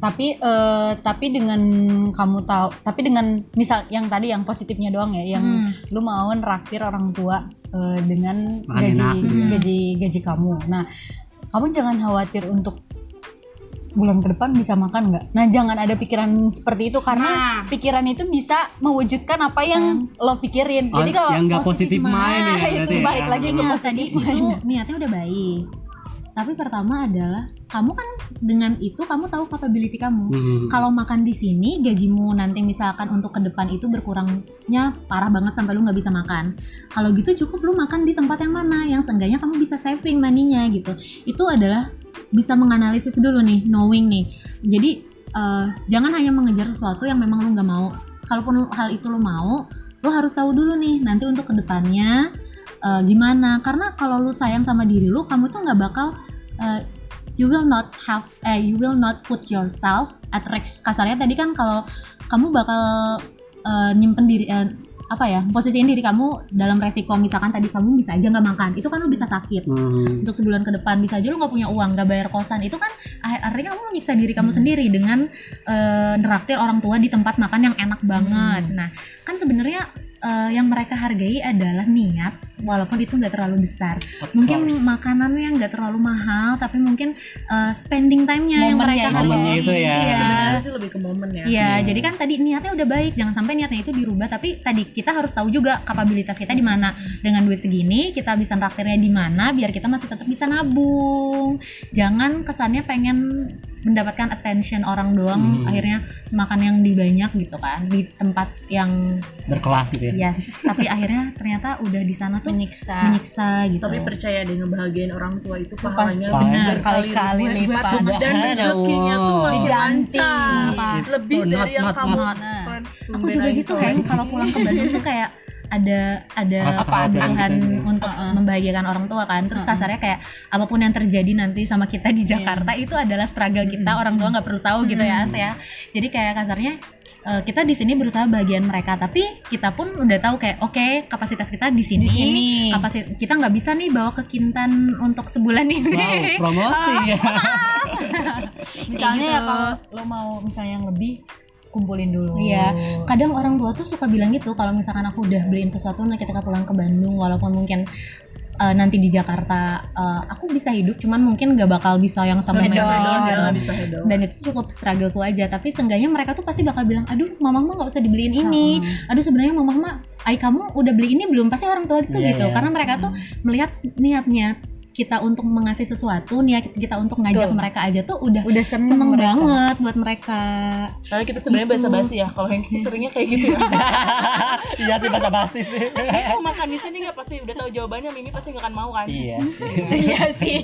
tapi eh, tapi dengan kamu tahu tapi dengan misal yang tadi yang positifnya doang ya yang Hmm. lu mau neraktir orang tua eh, dengan Makan gaji enak gitu ya. gaji gaji kamu nah kamu jangan khawatir untuk bulan ke depan bisa makan nggak? Nah jangan ada pikiran seperti itu karena Nah, pikiran itu bisa mewujudkan apa yang lo pikirin. Oh, jadi kalau yang nggak positif positif mind ya mind, itu ya? balik lagi ke Nah, positif tadi itu niatnya udah baik. Tapi pertama adalah kamu kan dengan itu kamu tahu capability kamu. Hmm. kalau makan di sini gajimu nanti misalkan untuk ke depan itu berkurangnya parah banget sampai lu nggak bisa makan. Kalau gitu cukup lu makan di tempat yang mana? Yang seenggaknya kamu bisa saving maninya gitu. Itu adalah bisa menganalisis dulu nih knowing nih. Jadi eh, jangan hanya mengejar sesuatu yang memang lu nggak mau. Kalaupun hal itu lu mau lu harus tahu dulu nih nanti untuk ke depannya eh, gimana. Karena kalau lu sayang sama diri lu kamu tuh nggak bakal eh, you will not have eh you will not put yourself at risk. Kasarnya tadi kan kalau kamu bakal eh, nyimpen diri eh, apa ya posisiin diri kamu dalam resiko misalkan tadi kamu bisa aja nggak makan itu kan lu bisa sakit. Hmm. untuk sebulan ke depan bisa aja lu nggak punya uang nggak bayar kosan itu kan ah- artinya kamu menyiksa diri kamu sendiri dengan eh, neraktir orang tua di tempat makan yang enak banget. Nah kan sebenarnya eh, yang mereka hargai adalah niat walaupun itu nggak terlalu besar Of mungkin course. makanannya nggak terlalu mahal tapi mungkin eh, spending time-nya yang mereka hargai Momennya itu ya. Iya. sih lebih ke momen ya. Iya, Iya. jadi kan tadi niatnya udah baik, jangan sampai niatnya itu dirubah. Tapi tadi kita harus tahu juga kapabilitas kita di mana. Dengan duit segini, kita bisa traktirnya di mana, biar kita masih tetap bisa nabung. Jangan kesannya pengen mendapatkan attention orang doang, Hmm. akhirnya makan yang di banyak gitu kan, di tempat yang berkelas gitu ya yes. tapi akhirnya ternyata udah di sana tuh menyiksa menyiksa gitu. Tapi percaya deh ngebahagiain orang tua itu pahalanya Benar, kali-kali lipat. dan rezekinya tuh Diganti. lancar. lebih Not, dari yang not, kamu not. kan. aku juga gitu kan kalau pulang ke Bandung tuh kayak ada ada kebutuhan kekhawatiran gitu ya. untuk membahagiakan orang tua kan. Terus kasarnya kayak apa pun yang terjadi nanti sama kita di Jakarta itu adalah struggle kita orang tua nggak perlu tahu gitu ya As ya. Jadi kayak kasarnya eh, kita di sini berusaha bagian mereka tapi kita pun udah tahu kayak oke kapasitas kita di sini, Di sini. kapasitas kita nggak bisa nih bawa ke Kintan untuk sebulan ini. Wow promosi. Ya misalnya ya gitu. kalau lo mau misalnya yang lebih kumpulin dulu Iya. kadang orang tua tuh suka bilang gitu kalau misalkan aku udah beliin sesuatu nah ketika pulang ke Bandung walaupun mungkin eh, nanti di Jakarta eh, aku bisa hidup cuman mungkin gak bakal bisa yang sampai Hedon. dia gitu. dan itu cukup struggleku aja tapi seenggaknya mereka tuh pasti bakal bilang aduh mamah mah nggak usah dibeliin ini aduh sebenarnya mamah mah ay kamu udah beli ini belum pasti orang tua itu Iya, gitu iya. karena mereka tuh melihat niatnya kita untuk mengasih sesuatu niat kita untuk ngajak Betul. mereka aja tuh udah udah seneng, seneng mereka. banget buat mereka Soalnya kita sebenarnya Gitu. bahasa basi ya. Kalau yang kita seringnya kayak gitu ya. iya sih bahasa basi sih Mau makan di sini nggak pasti udah tahu jawabannya. Mimi pasti nggak akan mau kan. iya iya sih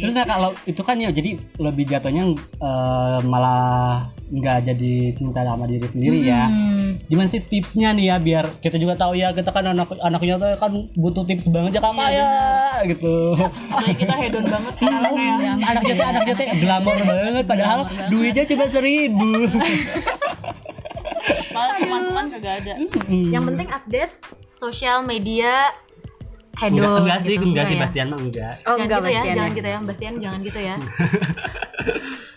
Terus nah kalau itu kan ya jadi lebih jatuhnya eh, malah nggak jadi cinta sama diri sendiri ya. Hmm. Gimana sih tipsnya nih ya biar kita juga tahu ya kita kan anak anaknya tuh kan butuh tips banget ya kak Iya, ya gitu. Apalagi kita hedon banget kan. Iya, anaknya tuh anaknya tuh glamor banget padahal Glamor duitnya cuma seribu. Malah pemasukan kagak ada. yang penting update sosial media hedon enggak, enggak sih, gitu. enggak sih ya? Bastian mah enggak. oh jangan enggak gitu ya, Bastian jangan ya. gitu ya, Bastian jangan gitu ya.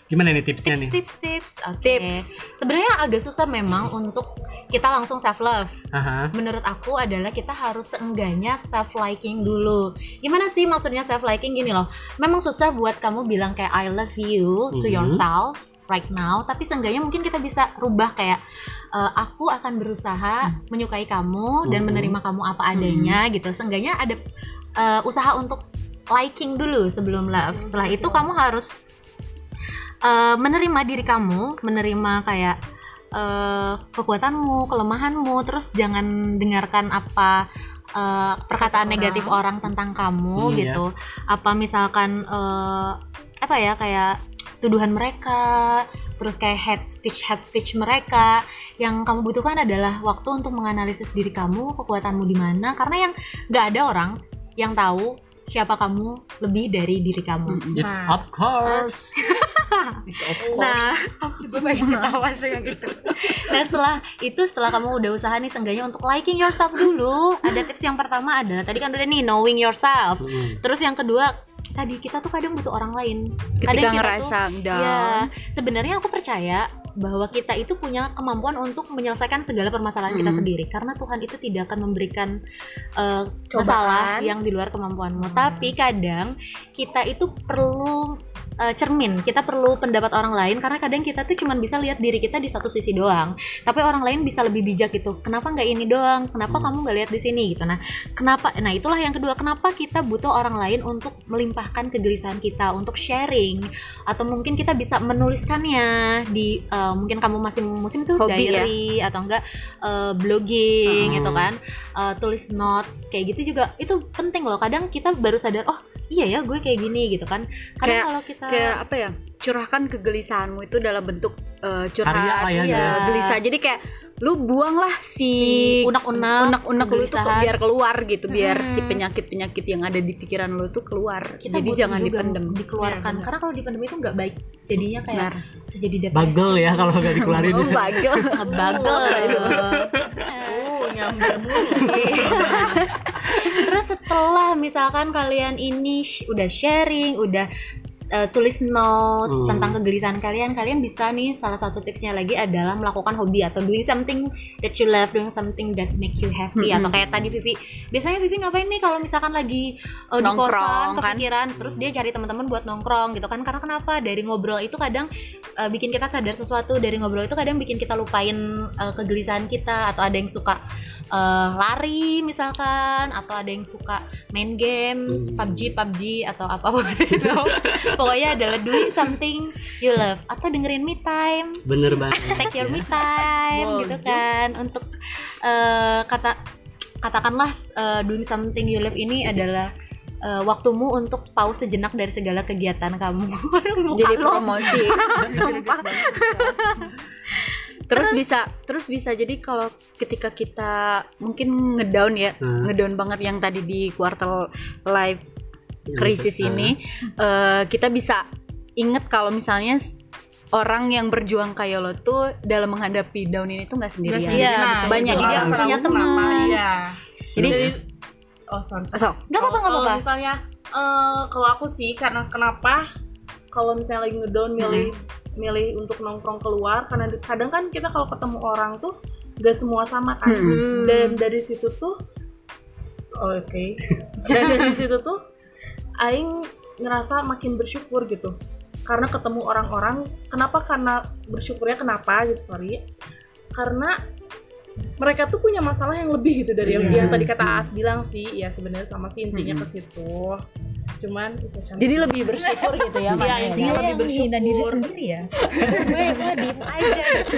Gimana nih tipsnya tips, nih? tips, tips, Oke. Tips. Sebenarnya agak susah memang untuk kita langsung self love. Aha. Menurut aku adalah kita harus seenggaknya self liking dulu. Gimana sih maksudnya self liking gini loh? Memang susah buat kamu bilang kayak I love you to Mhm. yourself right now, tapi seenggaknya mungkin kita bisa rubah kayak eh, aku akan berusaha menyukai kamu dan Mhm. menerima kamu apa adanya gitu. Seenggaknya ada eh, usaha untuk liking dulu sebelum love. Setelah itu kamu harus eh, menerima diri kamu, menerima kayak eh, kekuatanmu kelemahanmu terus jangan dengarkan apa eh, perkataan orang. negatif orang tentang kamu Hmm, gitu apa misalkan eh, apa ya kayak tuduhan mereka terus kayak head speech head speech mereka yang kamu butuhkan adalah waktu untuk menganalisis diri kamu kekuatanmu di mana karena yang nggak ada orang yang tahu siapa kamu lebih dari diri kamu It's Nah. of course. Nah, gue pengen ketawa sih yang gitu. Nah setelah itu setelah kamu udah usaha nih seenggaknya untuk liking yourself dulu. Ada tips yang pertama adalah tadi kan udah nih knowing yourself. Terus yang kedua tadi kita tuh kadang butuh orang lain. ketika Kadang kita ngerasa down Ya, sebenarnya aku percaya bahwa kita itu punya kemampuan untuk menyelesaikan segala permasalahan kita Mm. sendiri karena Tuhan itu tidak akan memberikan eh, Cobaan. masalah yang di luar kemampuanmu. Tapi kadang kita itu perlu eh, cermin, kita perlu pendapat orang lain karena kadang kita tuh cuma bisa lihat diri kita di satu sisi doang. Tapi orang lain bisa lebih bijak gitu. Kenapa nggak ini doang? Kenapa kamu nggak lihat di sini gitu? Nah, kenapa? Nah itulah yang kedua. Kenapa kita butuh orang lain untuk melimpahkan kegelisahan kita, untuk sharing, atau mungkin kita bisa menuliskannya di eh, mungkin kamu masih musim tuh Hobi ya? diary atau enggak eh, blogging Hmm. gitu kan, Eh, tulis notes kayak gitu juga itu penting loh. Kadang kita baru sadar oh iya ya gue kayak gini gitu kan. Karena kalau kita kayak apa ya curahkan kegelisahanmu itu dalam bentuk eh, curhat ya, iya, gitu. gelisah jadi kayak lu buanglah si unek-unek unek-unek lu tuh biar keluar gitu biar si penyakit-penyakit yang ada di pikiran lu tuh keluar kita jadi jangan dipendem dikeluarkan benar. karena kalau dipendem itu nggak baik jadinya kayak Benar. bisa jadi depresi Bagel ya kalau nggak dikeluarin. oh bagel ngebagel Uh, nyamber mulu. Terus setelah misalkan kalian ini sh- udah sharing, udah uh, tulis notes Hmm. tentang kegelisahan kalian, kalian bisa nih salah satu tipsnya lagi adalah melakukan hobi atau doing something that you love, doing something that make you happy Hmm. atau kayak tadi Vivi. Biasanya Vivi ngapain nih kalau misalkan lagi uh, di Nongkrong, kosan, kan? kepikiran, terus dia cari teman-teman buat nongkrong gitu kan? Karena kenapa? Dari ngobrol itu kadang uh, bikin kita sadar sesuatu, dari ngobrol itu kadang bikin kita lupain uh, kegelisahan kita atau ada yang suka uh, lari misalkan atau ada yang suka main games Hmm. PUBG PUBG atau apa pun itu. Pokoknya adalah doing something you love. Atau dengerin me time. Bener banget. take your ya. me time Wow, gitu kan. Untuk uh, kata katakanlah uh, doing something you love ini adalah uh, waktumu untuk pause sejenak dari segala kegiatan kamu. Jadi promosi terus bisa terus bisa jadi kalau ketika kita mungkin ngedown ya Hmm. ngedown banget yang tadi di quarter life krisis itu, ini eh, kita bisa inget kalau misalnya orang yang berjuang kayak lo tuh dalam menghadapi down ini tuh nggak sendirian Iya, Nah, banyak Jadi dia punya teman. Iya. Jadi- oh sorry. sorry. so Gak apa-apa, gak Kalau apa-apa. misalnya eh, kalau aku sih karena kenapa kalau misalnya lagi ngedown milih milih untuk nongkrong keluar karena kadang kan kita kalau ketemu orang tuh gak semua sama kan. Hmm. Dan dari situ tuh oke. Dan dari situ tuh aing ngerasa makin bersyukur gitu. Karena ketemu orang-orang, kenapa? Karena bersyukurnya kenapa gitu, sorry. Karena mereka tuh punya masalah yang lebih gitu dari yang, Iya. yang tadi kata As bilang sih ya sebenarnya sama sih intinya ke situ cuman bisa cantik. jadi lebih bersyukur gitu ya Iya, kan? Dia yang menghina diri bersyukur. sendiri ya gue gue diem aja gitu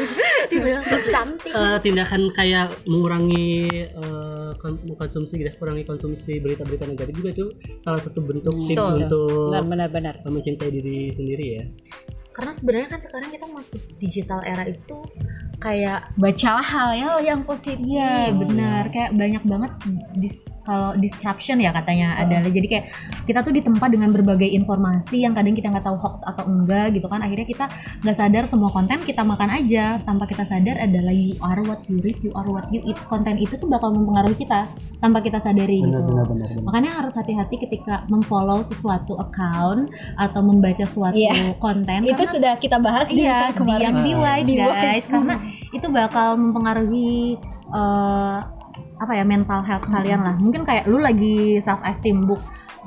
dibilang so cantik Eh, tindakan kayak mengurangi eh, kon- konsumsi gitu, kurangi konsumsi berita-berita negatif juga itu salah satu bentuk tips Betul. untuk benar benar eh, mencintai diri sendiri ya. karena sebenarnya kan sekarang kita masuk digital era itu kayak bacalah hal ya yang positif iya benar kayak banyak banget dis kalau disruption ya katanya adalah jadi kayak kita tuh ditempa dengan berbagai informasi yang kadang kita nggak tahu hoax atau enggak gitu kan. Akhirnya kita nggak sadar semua konten kita makan aja. Tanpa kita sadar adalah you are what you read you are what you eat. Konten itu tuh bakal mempengaruhi kita tanpa kita sadari gitu. makanya harus hati-hati ketika memfollow sesuatu account atau membaca suatu Iya. konten itu karena- sudah kita bahas di Iya, episode kemarin yang be wise guys, karena itu bakal mempengaruhi eh, apa ya mental health kalian lah. Mungkin kayak lu lagi self esteem book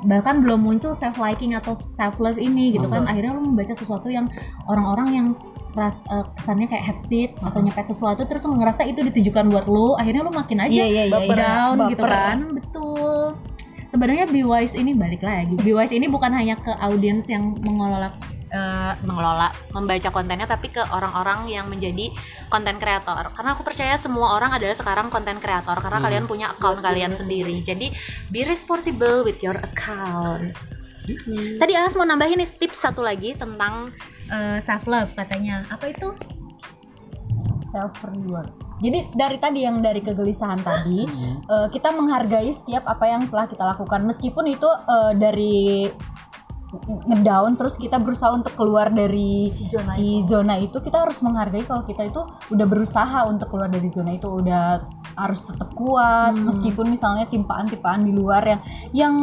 bahkan belum muncul self liking atau self love ini gitu kan akhirnya lu membaca sesuatu yang orang-orang yang keras eh, kesannya kayak head speed atau nyepet sesuatu terus lu ngerasa itu ditujukan buat lu akhirnya lu makin aja iya iya iya. down Baper. gitu kan betul sebenarnya be wise ini balik lagi be wise ini bukan hanya ke audiens yang mengelola eh, mengelola membaca kontennya tapi ke orang-orang yang menjadi konten kreator. Karena aku percaya semua orang adalah sekarang konten kreator karena Hmm. kalian punya account kalian sendiri. Jadi be responsible with your account. Tadi Anas mau nambahin nih tips satu lagi tentang self love katanya. Apa itu? Self reward. Jadi dari tadi yang dari kegelisahan tadi Hmm. eh, kita menghargai setiap apa yang telah kita lakukan. Meskipun itu eh, dari ngedown terus kita berusaha untuk keluar dari Zona si zona itu kita harus menghargai kalau kita itu udah berusaha untuk keluar dari zona itu udah harus tetap kuat Hmm. meskipun misalnya timpaan-timpaan di luar yang yang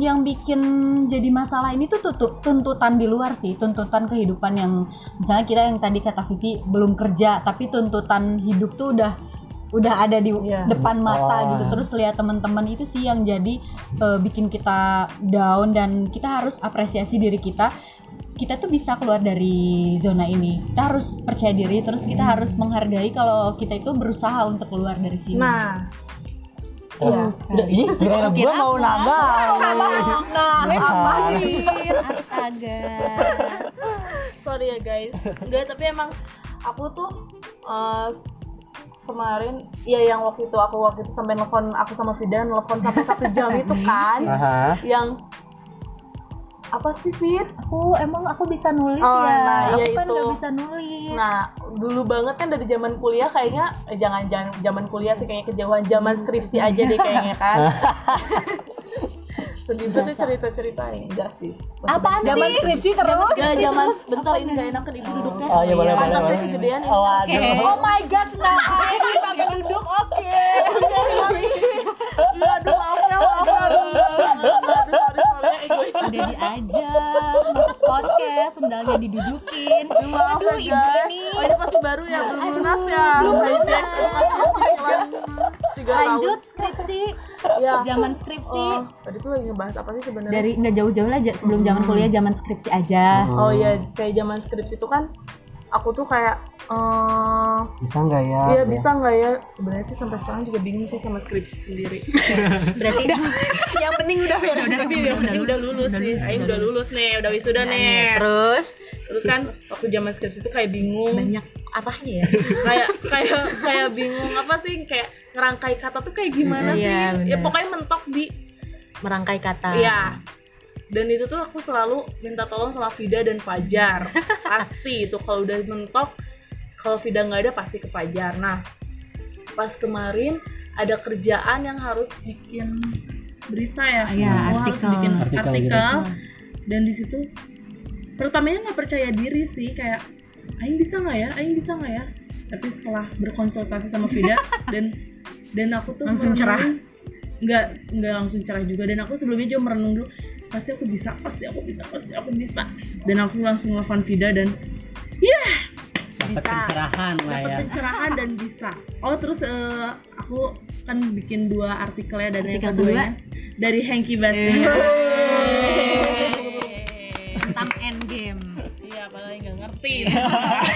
yang bikin jadi masalah ini tuh tuntutan di luar sih tuntutan kehidupan yang misalnya kita yang tadi kata Vivi belum kerja tapi tuntutan hidup tuh udah udah ada di Iya. depan mata Oh. gitu terus lihat teman-teman itu sih yang jadi eh, bikin kita down dan kita harus apresiasi diri kita kita tuh bisa keluar dari zona ini kita harus percaya diri terus kita harus menghargai kalau kita itu berusaha untuk keluar dari sini Nah, Oh, udah, ih, kira gue mau nambah. nah apa nih Astaga. sorry ya guys. Enggak, tapi emang aku tuh eh, kemarin ya yang waktu itu aku waktu itu sampai nelfon aku sama Vida nelfon sampai satu jam itu kan Aha. yang apa sih Fit? Aku emang aku bisa nulis Oh, ya. nah, aku iya kan itu. nggak bisa nulis. Nah, dulu banget kan dari zaman kuliah kayaknya eh, jangan jangan zaman kuliah sih kayaknya kejauhan zaman skripsi aja deh kayaknya kan. Sedih tuh cerita-ceritain enggak sih? Masih Apaan banyak. zaman skripsi terus Ya zaman bentar ini gak enakan ibu duduknya. Oh iya boleh boleh Pantasnya boleh. kegedean ini. Oh, aduh. oh my god ngapain sih pakai duduk oke Iya, aduh maaf ya, maaf ya. Udah diajak masuk podcast, sendalnya didudukin. Maaf Aduh, ya, ibu ini. Oh, ini pasti baru ya, belum lunas ya. belum lunas. Tiga tahun. Lanjut skripsi, Ya. zaman skripsi. Oh, tadi tuh lagi ngebahas apa sih sebenarnya? Dari nggak jauh-jauh lah, sebelum zaman kuliah, zaman skripsi aja. Oh iya, kayak zaman skripsi itu kan aku tuh kayak eh Bisa nggak ya? Iya bisa nggak ya? Sebenarnya sih sampai sekarang juga bingung sih sama skripsi sendiri. Berarti yang penting udah beres udah, Tapi yang penting udah lulus sih. Aing udah lulus nih, udah wisuda nih. terus Terus kan waktu zaman skripsi itu kayak bingung. banyak arahnya ya kayak kayak kayak bingung apa sih kayak ngerangkai kata tuh kayak gimana Iya, sih? Ya bener. pokoknya mentok di merangkai kata Iya. Dan itu tuh aku selalu minta tolong sama Vida dan Fajar. pasti itu kalau udah mentok, kalau Vida nggak ada pasti ke Fajar. Nah, pas kemarin ada kerjaan yang harus bikin berita ya, Iya, Aku harus artikel. bikin Artikel artikel, gitu. dan di situ pertamanya nggak percaya diri sih kayak Aing bisa nggak ya, Aing bisa nggak ya. Tapi setelah berkonsultasi sama Vida dan dan aku tuh Langsung cerah. nggak nggak langsung cerah juga. Dan aku sebelumnya juga merenung dulu pasti aku bisa pasti aku bisa pasti aku bisa. Dan aku langsung nelfon Vida dan Dapat pencerahan lah dapat ya. pencerahan dan bisa. Oh terus eh, aku kan bikin dua artikel ya yang Artikel keduanya dari Hengki Bastian tentang endgame. iya apalagi nggak ngerti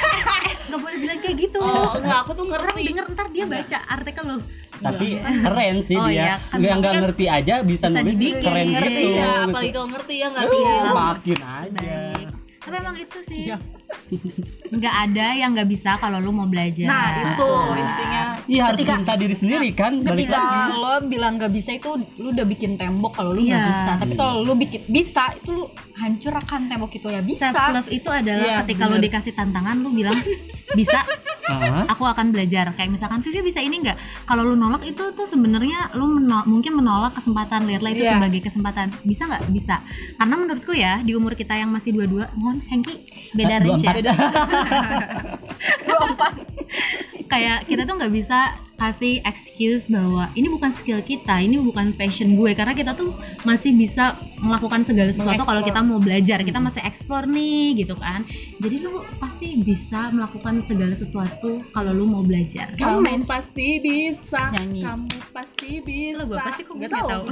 kayak gitu. oh enggak aku tuh Orang ngerti denger ntar dia baca artikel loh. Tapi keren sih Oh, dia. iya, kan Nggak nggak kan ngerti aja bisa, bisa nulis dibikin, keren ngerti, gitu. iya apalagi kalau ngerti ya nggak Uh, sih makin aja. Baik. Tapi emang itu sih nggak ada yang nggak bisa kalau lu mau belajar. nah itu intinya Iya harus Ketika- cinta diri sendiri kan. Balik ketika lagi. lo bilang nggak bisa itu lu udah bikin tembok kalau lu nggak Iya. bisa tapi kalau lu bikin bisa itu lu hancurkan tembok itu ya bisa Self love itu adalah Iya, ketika lu bener. dikasih tantangan lu bilang bisa aku akan belajar kayak misalkan Vivi bisa ini nggak kalau lu nolak itu tuh sebenarnya lu meno- mungkin menolak kesempatan lihatlah itu Iya. sebagai kesempatan bisa nggak bisa karena menurutku ya di umur kita yang masih dua-dua mohon Hengki beda dua range ya empat. kayak kita tuh nggak bisa kasih excuse bahwa ini bukan skill kita ini bukan passion gue. Karena kita tuh masih bisa melakukan segala sesuatu kalau kita mau belajar. Kita masih explore nih gitu kan. Jadi lu pasti bisa melakukan segala sesuatu kalau lu mau belajar. Kamu pasti bisa. Nyanyi. kamu pasti bisa. Lah, gua pasti kok nggak tahu. tahu.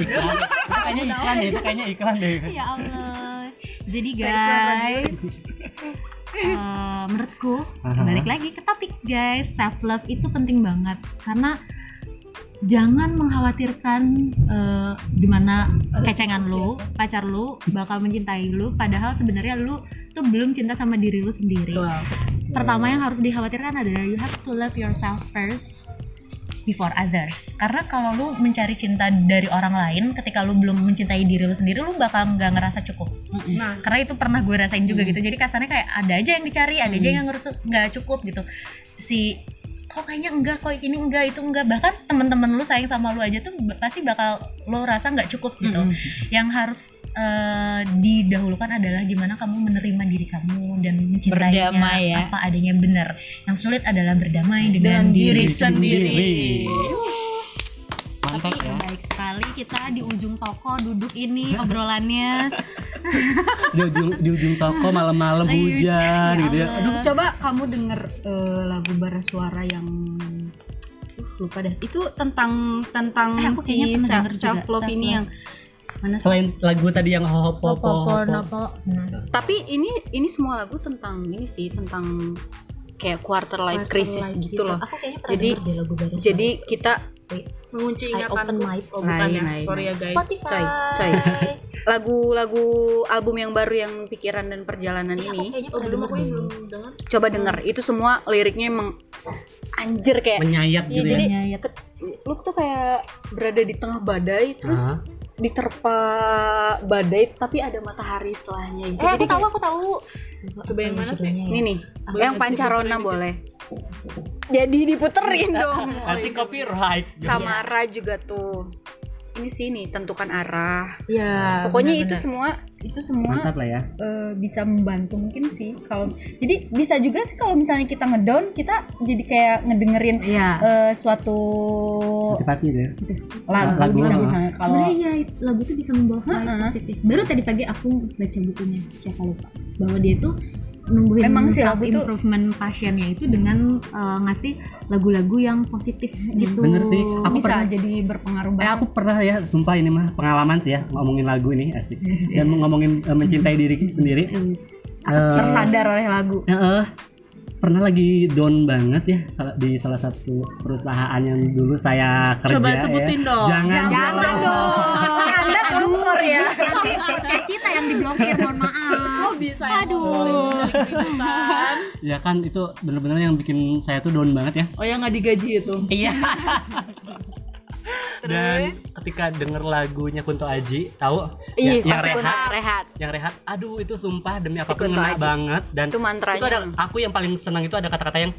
Kayaknya iklan deh, kayaknya iklan deh. ya Allah. Jadi guys eh, menurutku balik lagi ke topik guys. Self love itu penting banget. Karena jangan mengkhawatirkan eh, gimana kecengan lu, pacar lu bakal mencintai lu padahal sebenarnya lu tuh belum cinta sama diri lu sendiri. Pertama yang harus dikhawatirkan adalah you have to love yourself first before others. Karena kalau lu mencari cinta dari orang lain ketika lu belum mencintai diri lu sendiri lu bakal nggak ngerasa cukup. Nah, Karena itu pernah gue rasain juga gitu. Jadi kasarnya kayak ada aja yang dicari, ada aja yang nggak cukup gitu. Si kok kayaknya enggak, kok ini enggak, itu enggak. Bahkan temen-temen lu sayang sama lu aja tuh pasti bakal lu rasa nggak cukup gitu. Yang harus eh, didahulukan adalah gimana kamu menerima diri kamu dan mencintainya Berdamai ya. apa adanya benar. Yang sulit adalah berdamai dengan, dengan diri diri sendiri. Mantap Tapi ya. baik sekali kita di ujung toko duduk ini obrolannya. Di ujung di ujung toko malam-malam Ayo, hujan ya gitu ya. Aduh, Coba kamu denger eh, lagu bara suara yang uh, lupa deh. Itu tentang tentang Eh, si self, love ini yang mana sih? selain lagu tadi yang hopo hopo nopo. Hmm. Tapi ini ini semua lagu tentang ini sih tentang kayak quarter life crisis gitu loh. Aku kayaknya pernah Jadi- denger lagu baru. Jadi kita mengunci I open ingatanku. my Oh, bukan ya. Sorry ya guys. Spotify. coy, coy. lagu-lagu album yang baru yang pikiran dan perjalanan Aku ini kayaknya Oh, belum denger aku belum dengar. coba denger itu semua liriknya emang anjir kayak menyayat Iya, gitu ya. jadi Nyayat. lu tuh kayak berada di tengah badai terus Hah? Diterpa badai tapi ada matahari setelahnya gitu. Eh, aku Jadi tahu, kayak- aku tahu. Coba yang mana sih? ini nih, Boleh yang pancarona boleh. Jadi diputerin dong. Nanti copyright. Samara juga tuh. Ini sih nih tentukan arah. Ya, Pokoknya itu benar-benar. semua itu semua Mantap lah ya. eh, bisa membantu mungkin sih kalau jadi bisa juga sih kalau misalnya kita ngedown kita jadi kayak ngedengerin Iya. eh, suatu Motivasi gitu ya. lagu, Lagu, bisa ah. misalnya kalau Sebenarnya ya lagu itu bisa membawa vibe Ha-ha. positif. Baru tadi pagi aku baca bukunya siapa lupa bahwa dia tuh numbuhin Emang sih lagu itu- improvement pasiennya itu dengan uh, ngasih lagu-lagu yang positif gitu. Bener sih. Aku bisa pernah- jadi berpengaruh Eh banget. aku pernah ya, sumpah ini mah pengalaman sih ya ngomongin lagu ini asik. Dan ngomongin eh, mencintai diri sendiri. Eh, tersadar oleh lagu. Eh, pernah lagi down banget ya di salah satu perusahaan yang dulu saya kerja Coba ya. sebutin dong. Jangan, Jangan dong. Anda kompor ya. Nanti podcast kita yang diblokir, mohon maaf. Oh, bisa ya Aduh. Ya kan itu bener-bener yang bikin saya tuh down banget ya. Oh, yang nggak digaji itu. Iya. Dan ketika denger lagunya Kunto Aji, tahu Iya, yang rehat, rehat. yang rehat. Aduh itu sumpah demi Si apa pun Kunto ngena Aji. banget dan Itu mantranya. itu ada aku yang paling senang itu ada kata-kata yang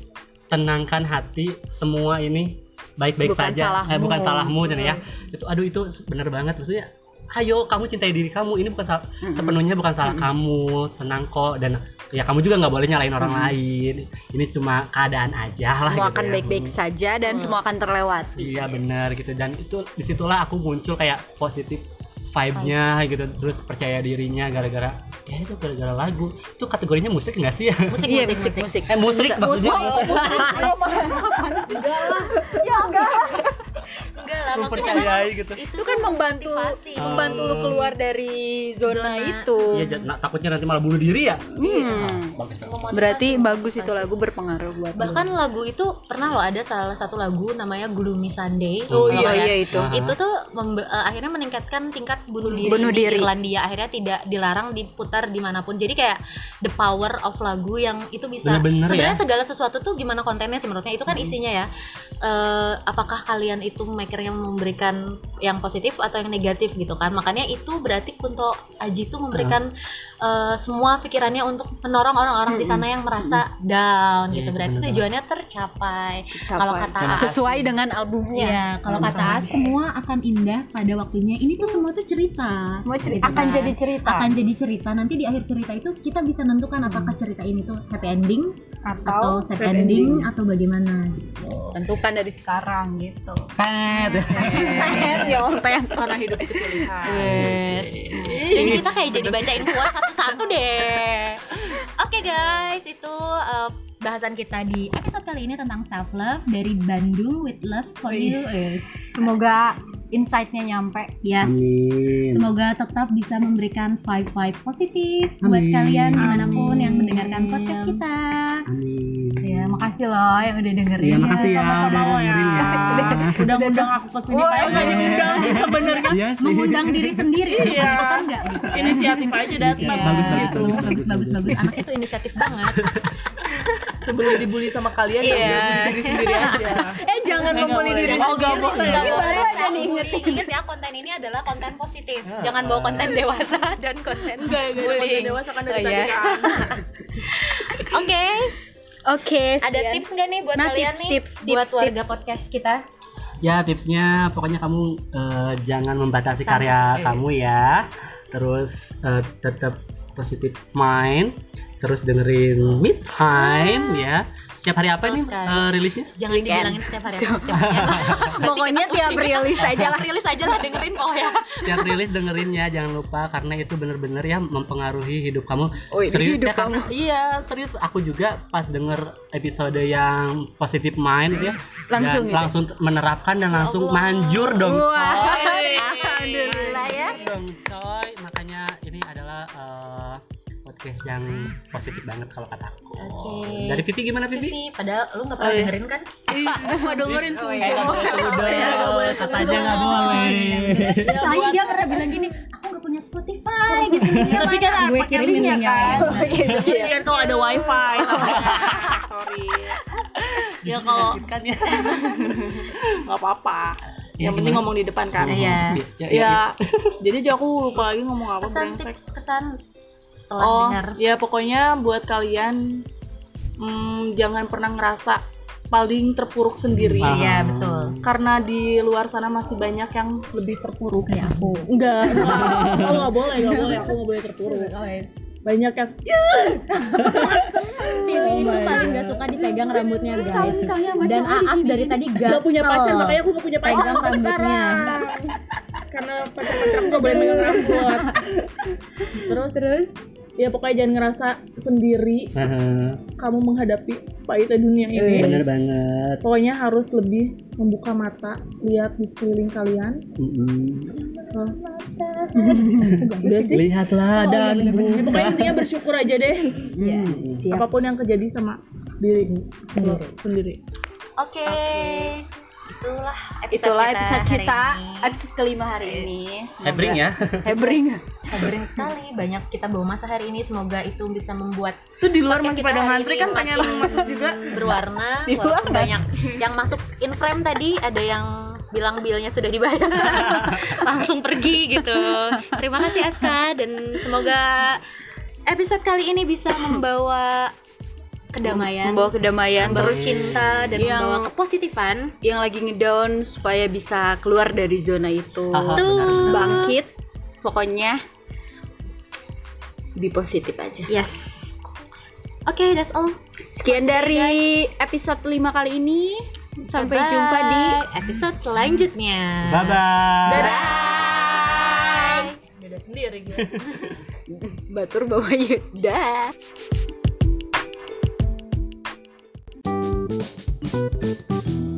tenangkan hati semua ini baik-baik saja salahmu. eh, bukan salahmu dan ya itu aduh itu bener banget maksudnya ayo kamu cintai diri kamu. Ini bukan sal- Mm-mm. sepenuhnya bukan salah kamu. Tenang kok. Dan ya kamu juga nggak boleh nyalain orang lain. Ini cuma keadaan aja lah Semua gitu akan ya. baik-baik saja dan semua akan terlewati. iya benar gitu. Dan itu di situlah aku muncul kayak positif vibe-nya gitu terus percaya dirinya gara-gara ya itu gara-gara lagu itu kategorinya musik nggak sih ya Musik, Iya, musik, musik, musik. musik. eh musik Bisa- maksudnya Enggak lah, maksudnya mempercayai gitu itu Itu kan membantu motivasi. membantu lu keluar dari zona, Zona. itu. iya j- nah, takutnya nanti malah bunuh diri ya Hmm. bagus banget Berarti bagus itu lagu berpengaruh buat lu. Bahkan lagu itu pernah loh ada salah satu lagu namanya Gloomy Sunday. Oh iya kayak- iya itu. Itu tuh eh, akhirnya meningkatkan tingkat bunuh diri Bunuh di diri. Irlandia. Akhirnya tidak dilarang diputar di mana pun. Jadi kayak the power of lagu yang itu bisa Bener-bener sebenarnya ya. segala sesuatu tuh gimana kontennya sih menurutnya? Itu kan isinya ya. Eh, apakah kalian itu makernya memberikan yang positif atau yang negatif gitu kan? Makanya itu berarti Kunto Aji itu memberikan eh, semua pikirannya untuk mendorong orang-orang di sana yang merasa down Iya, gitu itu berarti bener tujuannya tercapai Sampai. kalau kata sesuai dengan albumnya. Iya, kalau kata As, semua akan indah pada waktunya. Ini tuh semua tuh cerita. Semua cerita. Akan kan. jadi cerita. Akan jadi cerita. Nanti di akhir cerita itu kita bisa nentukan apakah cerita ini tuh happy ending atau sad sad ending, atau bagaimana gitu. Tentukan dari sekarang gitu. Tet. ya orang Karena hidup itu pilihan. Yes. Ini kita kayak jadi bacain kuat satu-satu deh. Oke guys, itu uh, bahasan kita di episode kali ini tentang self love dari Bandung with love for you. Semoga insight-nya nyampe. Yes. Amin. Semoga tetap bisa memberikan vibe-vibe positif buat Amin. kalian di mana pun Amin. yang mendengarkan podcast kita. Amin. Ya, makasih loh yang udah dengerin. Iya, makasih ya udah ya. dengerin ya. udah ngundang aku ke sini padahal nggak diundang sebenarnya sih. Mengundang diri sendiri, Iya. kan enggak gitu. inisiatif aja datang Iya, Bagus, bagus, gitu. bagus, bagus, bagus, bagus. Anak itu inisiatif banget. sebelum dibully sama kalian Iya. ya diri sendiri aja Eh jangan Eh, membuli nggak diri. Oh, sendiri. boleh. Nggak Ini boleh baru aja diingetin. Ingat ya konten ini adalah konten positif. Ah. Jangan bawa konten dewasa dan konten enggak ya bullying. dewasa kan dari Oh, tadi iya. Oke, Oke, ada tips nggak nih buat Nah, kalian tips, nih tips, buat tips, warga tips. podcast kita? Ya tipsnya pokoknya kamu eh, jangan membatasi Sama karya kamu ya. Terus eh, tetap positif mind. Terus dengerin mid time ya. Setiap hari apa Betul nih eh, rilisnya? Jangan Weekend. dibilangin setiap hari apa setiap weekend. Pokoknya tiap rilis aja lah. rilis aja lah dengerin pokoknya. Setiap rilis dengerin ya, jangan lupa karena itu bener-bener ya mempengaruhi hidup kamu. Oh, serius hidup ya karena iya serius aku juga pas denger episode yang positif mind gitu ya Langsung dan gitu? langsung menerapkan dan langsung manjur dong Wah, Coy. alhamdulillah podcast yang positif banget kalau kata aku Oke. dari Vivi gimana Vivi? Vivi, padahal lu nggak pernah Oh, iya. dengerin kan? Suka dengerin Oh, susu iya. Udah, katanya nggak boleh. Soalnya dia pernah bilang gini, aku nggak punya Spotify gitu. tapi kan gue kirimin linknya linknya kan ya. Dengerin kan kalau ada wifi sorry ya kalau kan ya. nggak apa-apa Ya, yang penting gimana? ngomong di depan kan Iya. Ya, ya, ya jadi aja aku lupa lagi ngomong apa Kesan brengsek tips kesan setelah oh dengar. ya pokoknya buat kalian hmm, jangan pernah ngerasa paling terpuruk sendiri Ah. Iya betul. karena di luar sana masih banyak yang lebih terpuruk Kayak aku. enggak enggak oh nggak boleh nggak boleh aku nggak boleh terpuruk banyak yang Vivi itu paling gak suka dipegang rambutnya guys. misalnya Dan Aaf dari tadi gatel. gak punya pacar makanya aku gak punya pacar Pegang rambutnya. karena pacar-pacar aku gak boleh megang rambut terus terus ya pokoknya jangan ngerasa sendiri Haha, kamu menghadapi pahitnya dunia ini. Bener banget. Pokoknya harus lebih membuka mata lihat di sekeliling kalian. Mm-mm. Oh. udah sih? Lihatlah dan Ya, pokoknya intinya bersyukur aja deh. Iya, siap. apa pun yang terjadi sama diri lo sendiri. Oke. Itulah episode Itulah kita episode hari kita, ini. episode kelima hari ini. Hebring ya Hebring. Hebring sekali, banyak kita bawa masa hari ini. Semoga itu bisa membuat tuh di luar masih kita pada hari ngantri kan pengen masuk juga berwarna. Di luar banyak yang masuk in frame tadi, ada yang bilang bilnya sudah dibayar, langsung pergi gitu. Terima kasih Aska dan semoga episode kali ini bisa membawa kedamaian, membawa kedamaian membawa terus cinta dan yang- membawa kepositifan. yang lagi ngedown supaya bisa keluar dari zona itu Aha, terus benar. bangkit pokoknya be positif aja Yes. Oke, that's all. sekian dari episode 5 kali ini sampai Bye-bye. jumpa di episode selanjutnya. bye bye Bye. beda sendiri gue batur bawa yuda Thank you.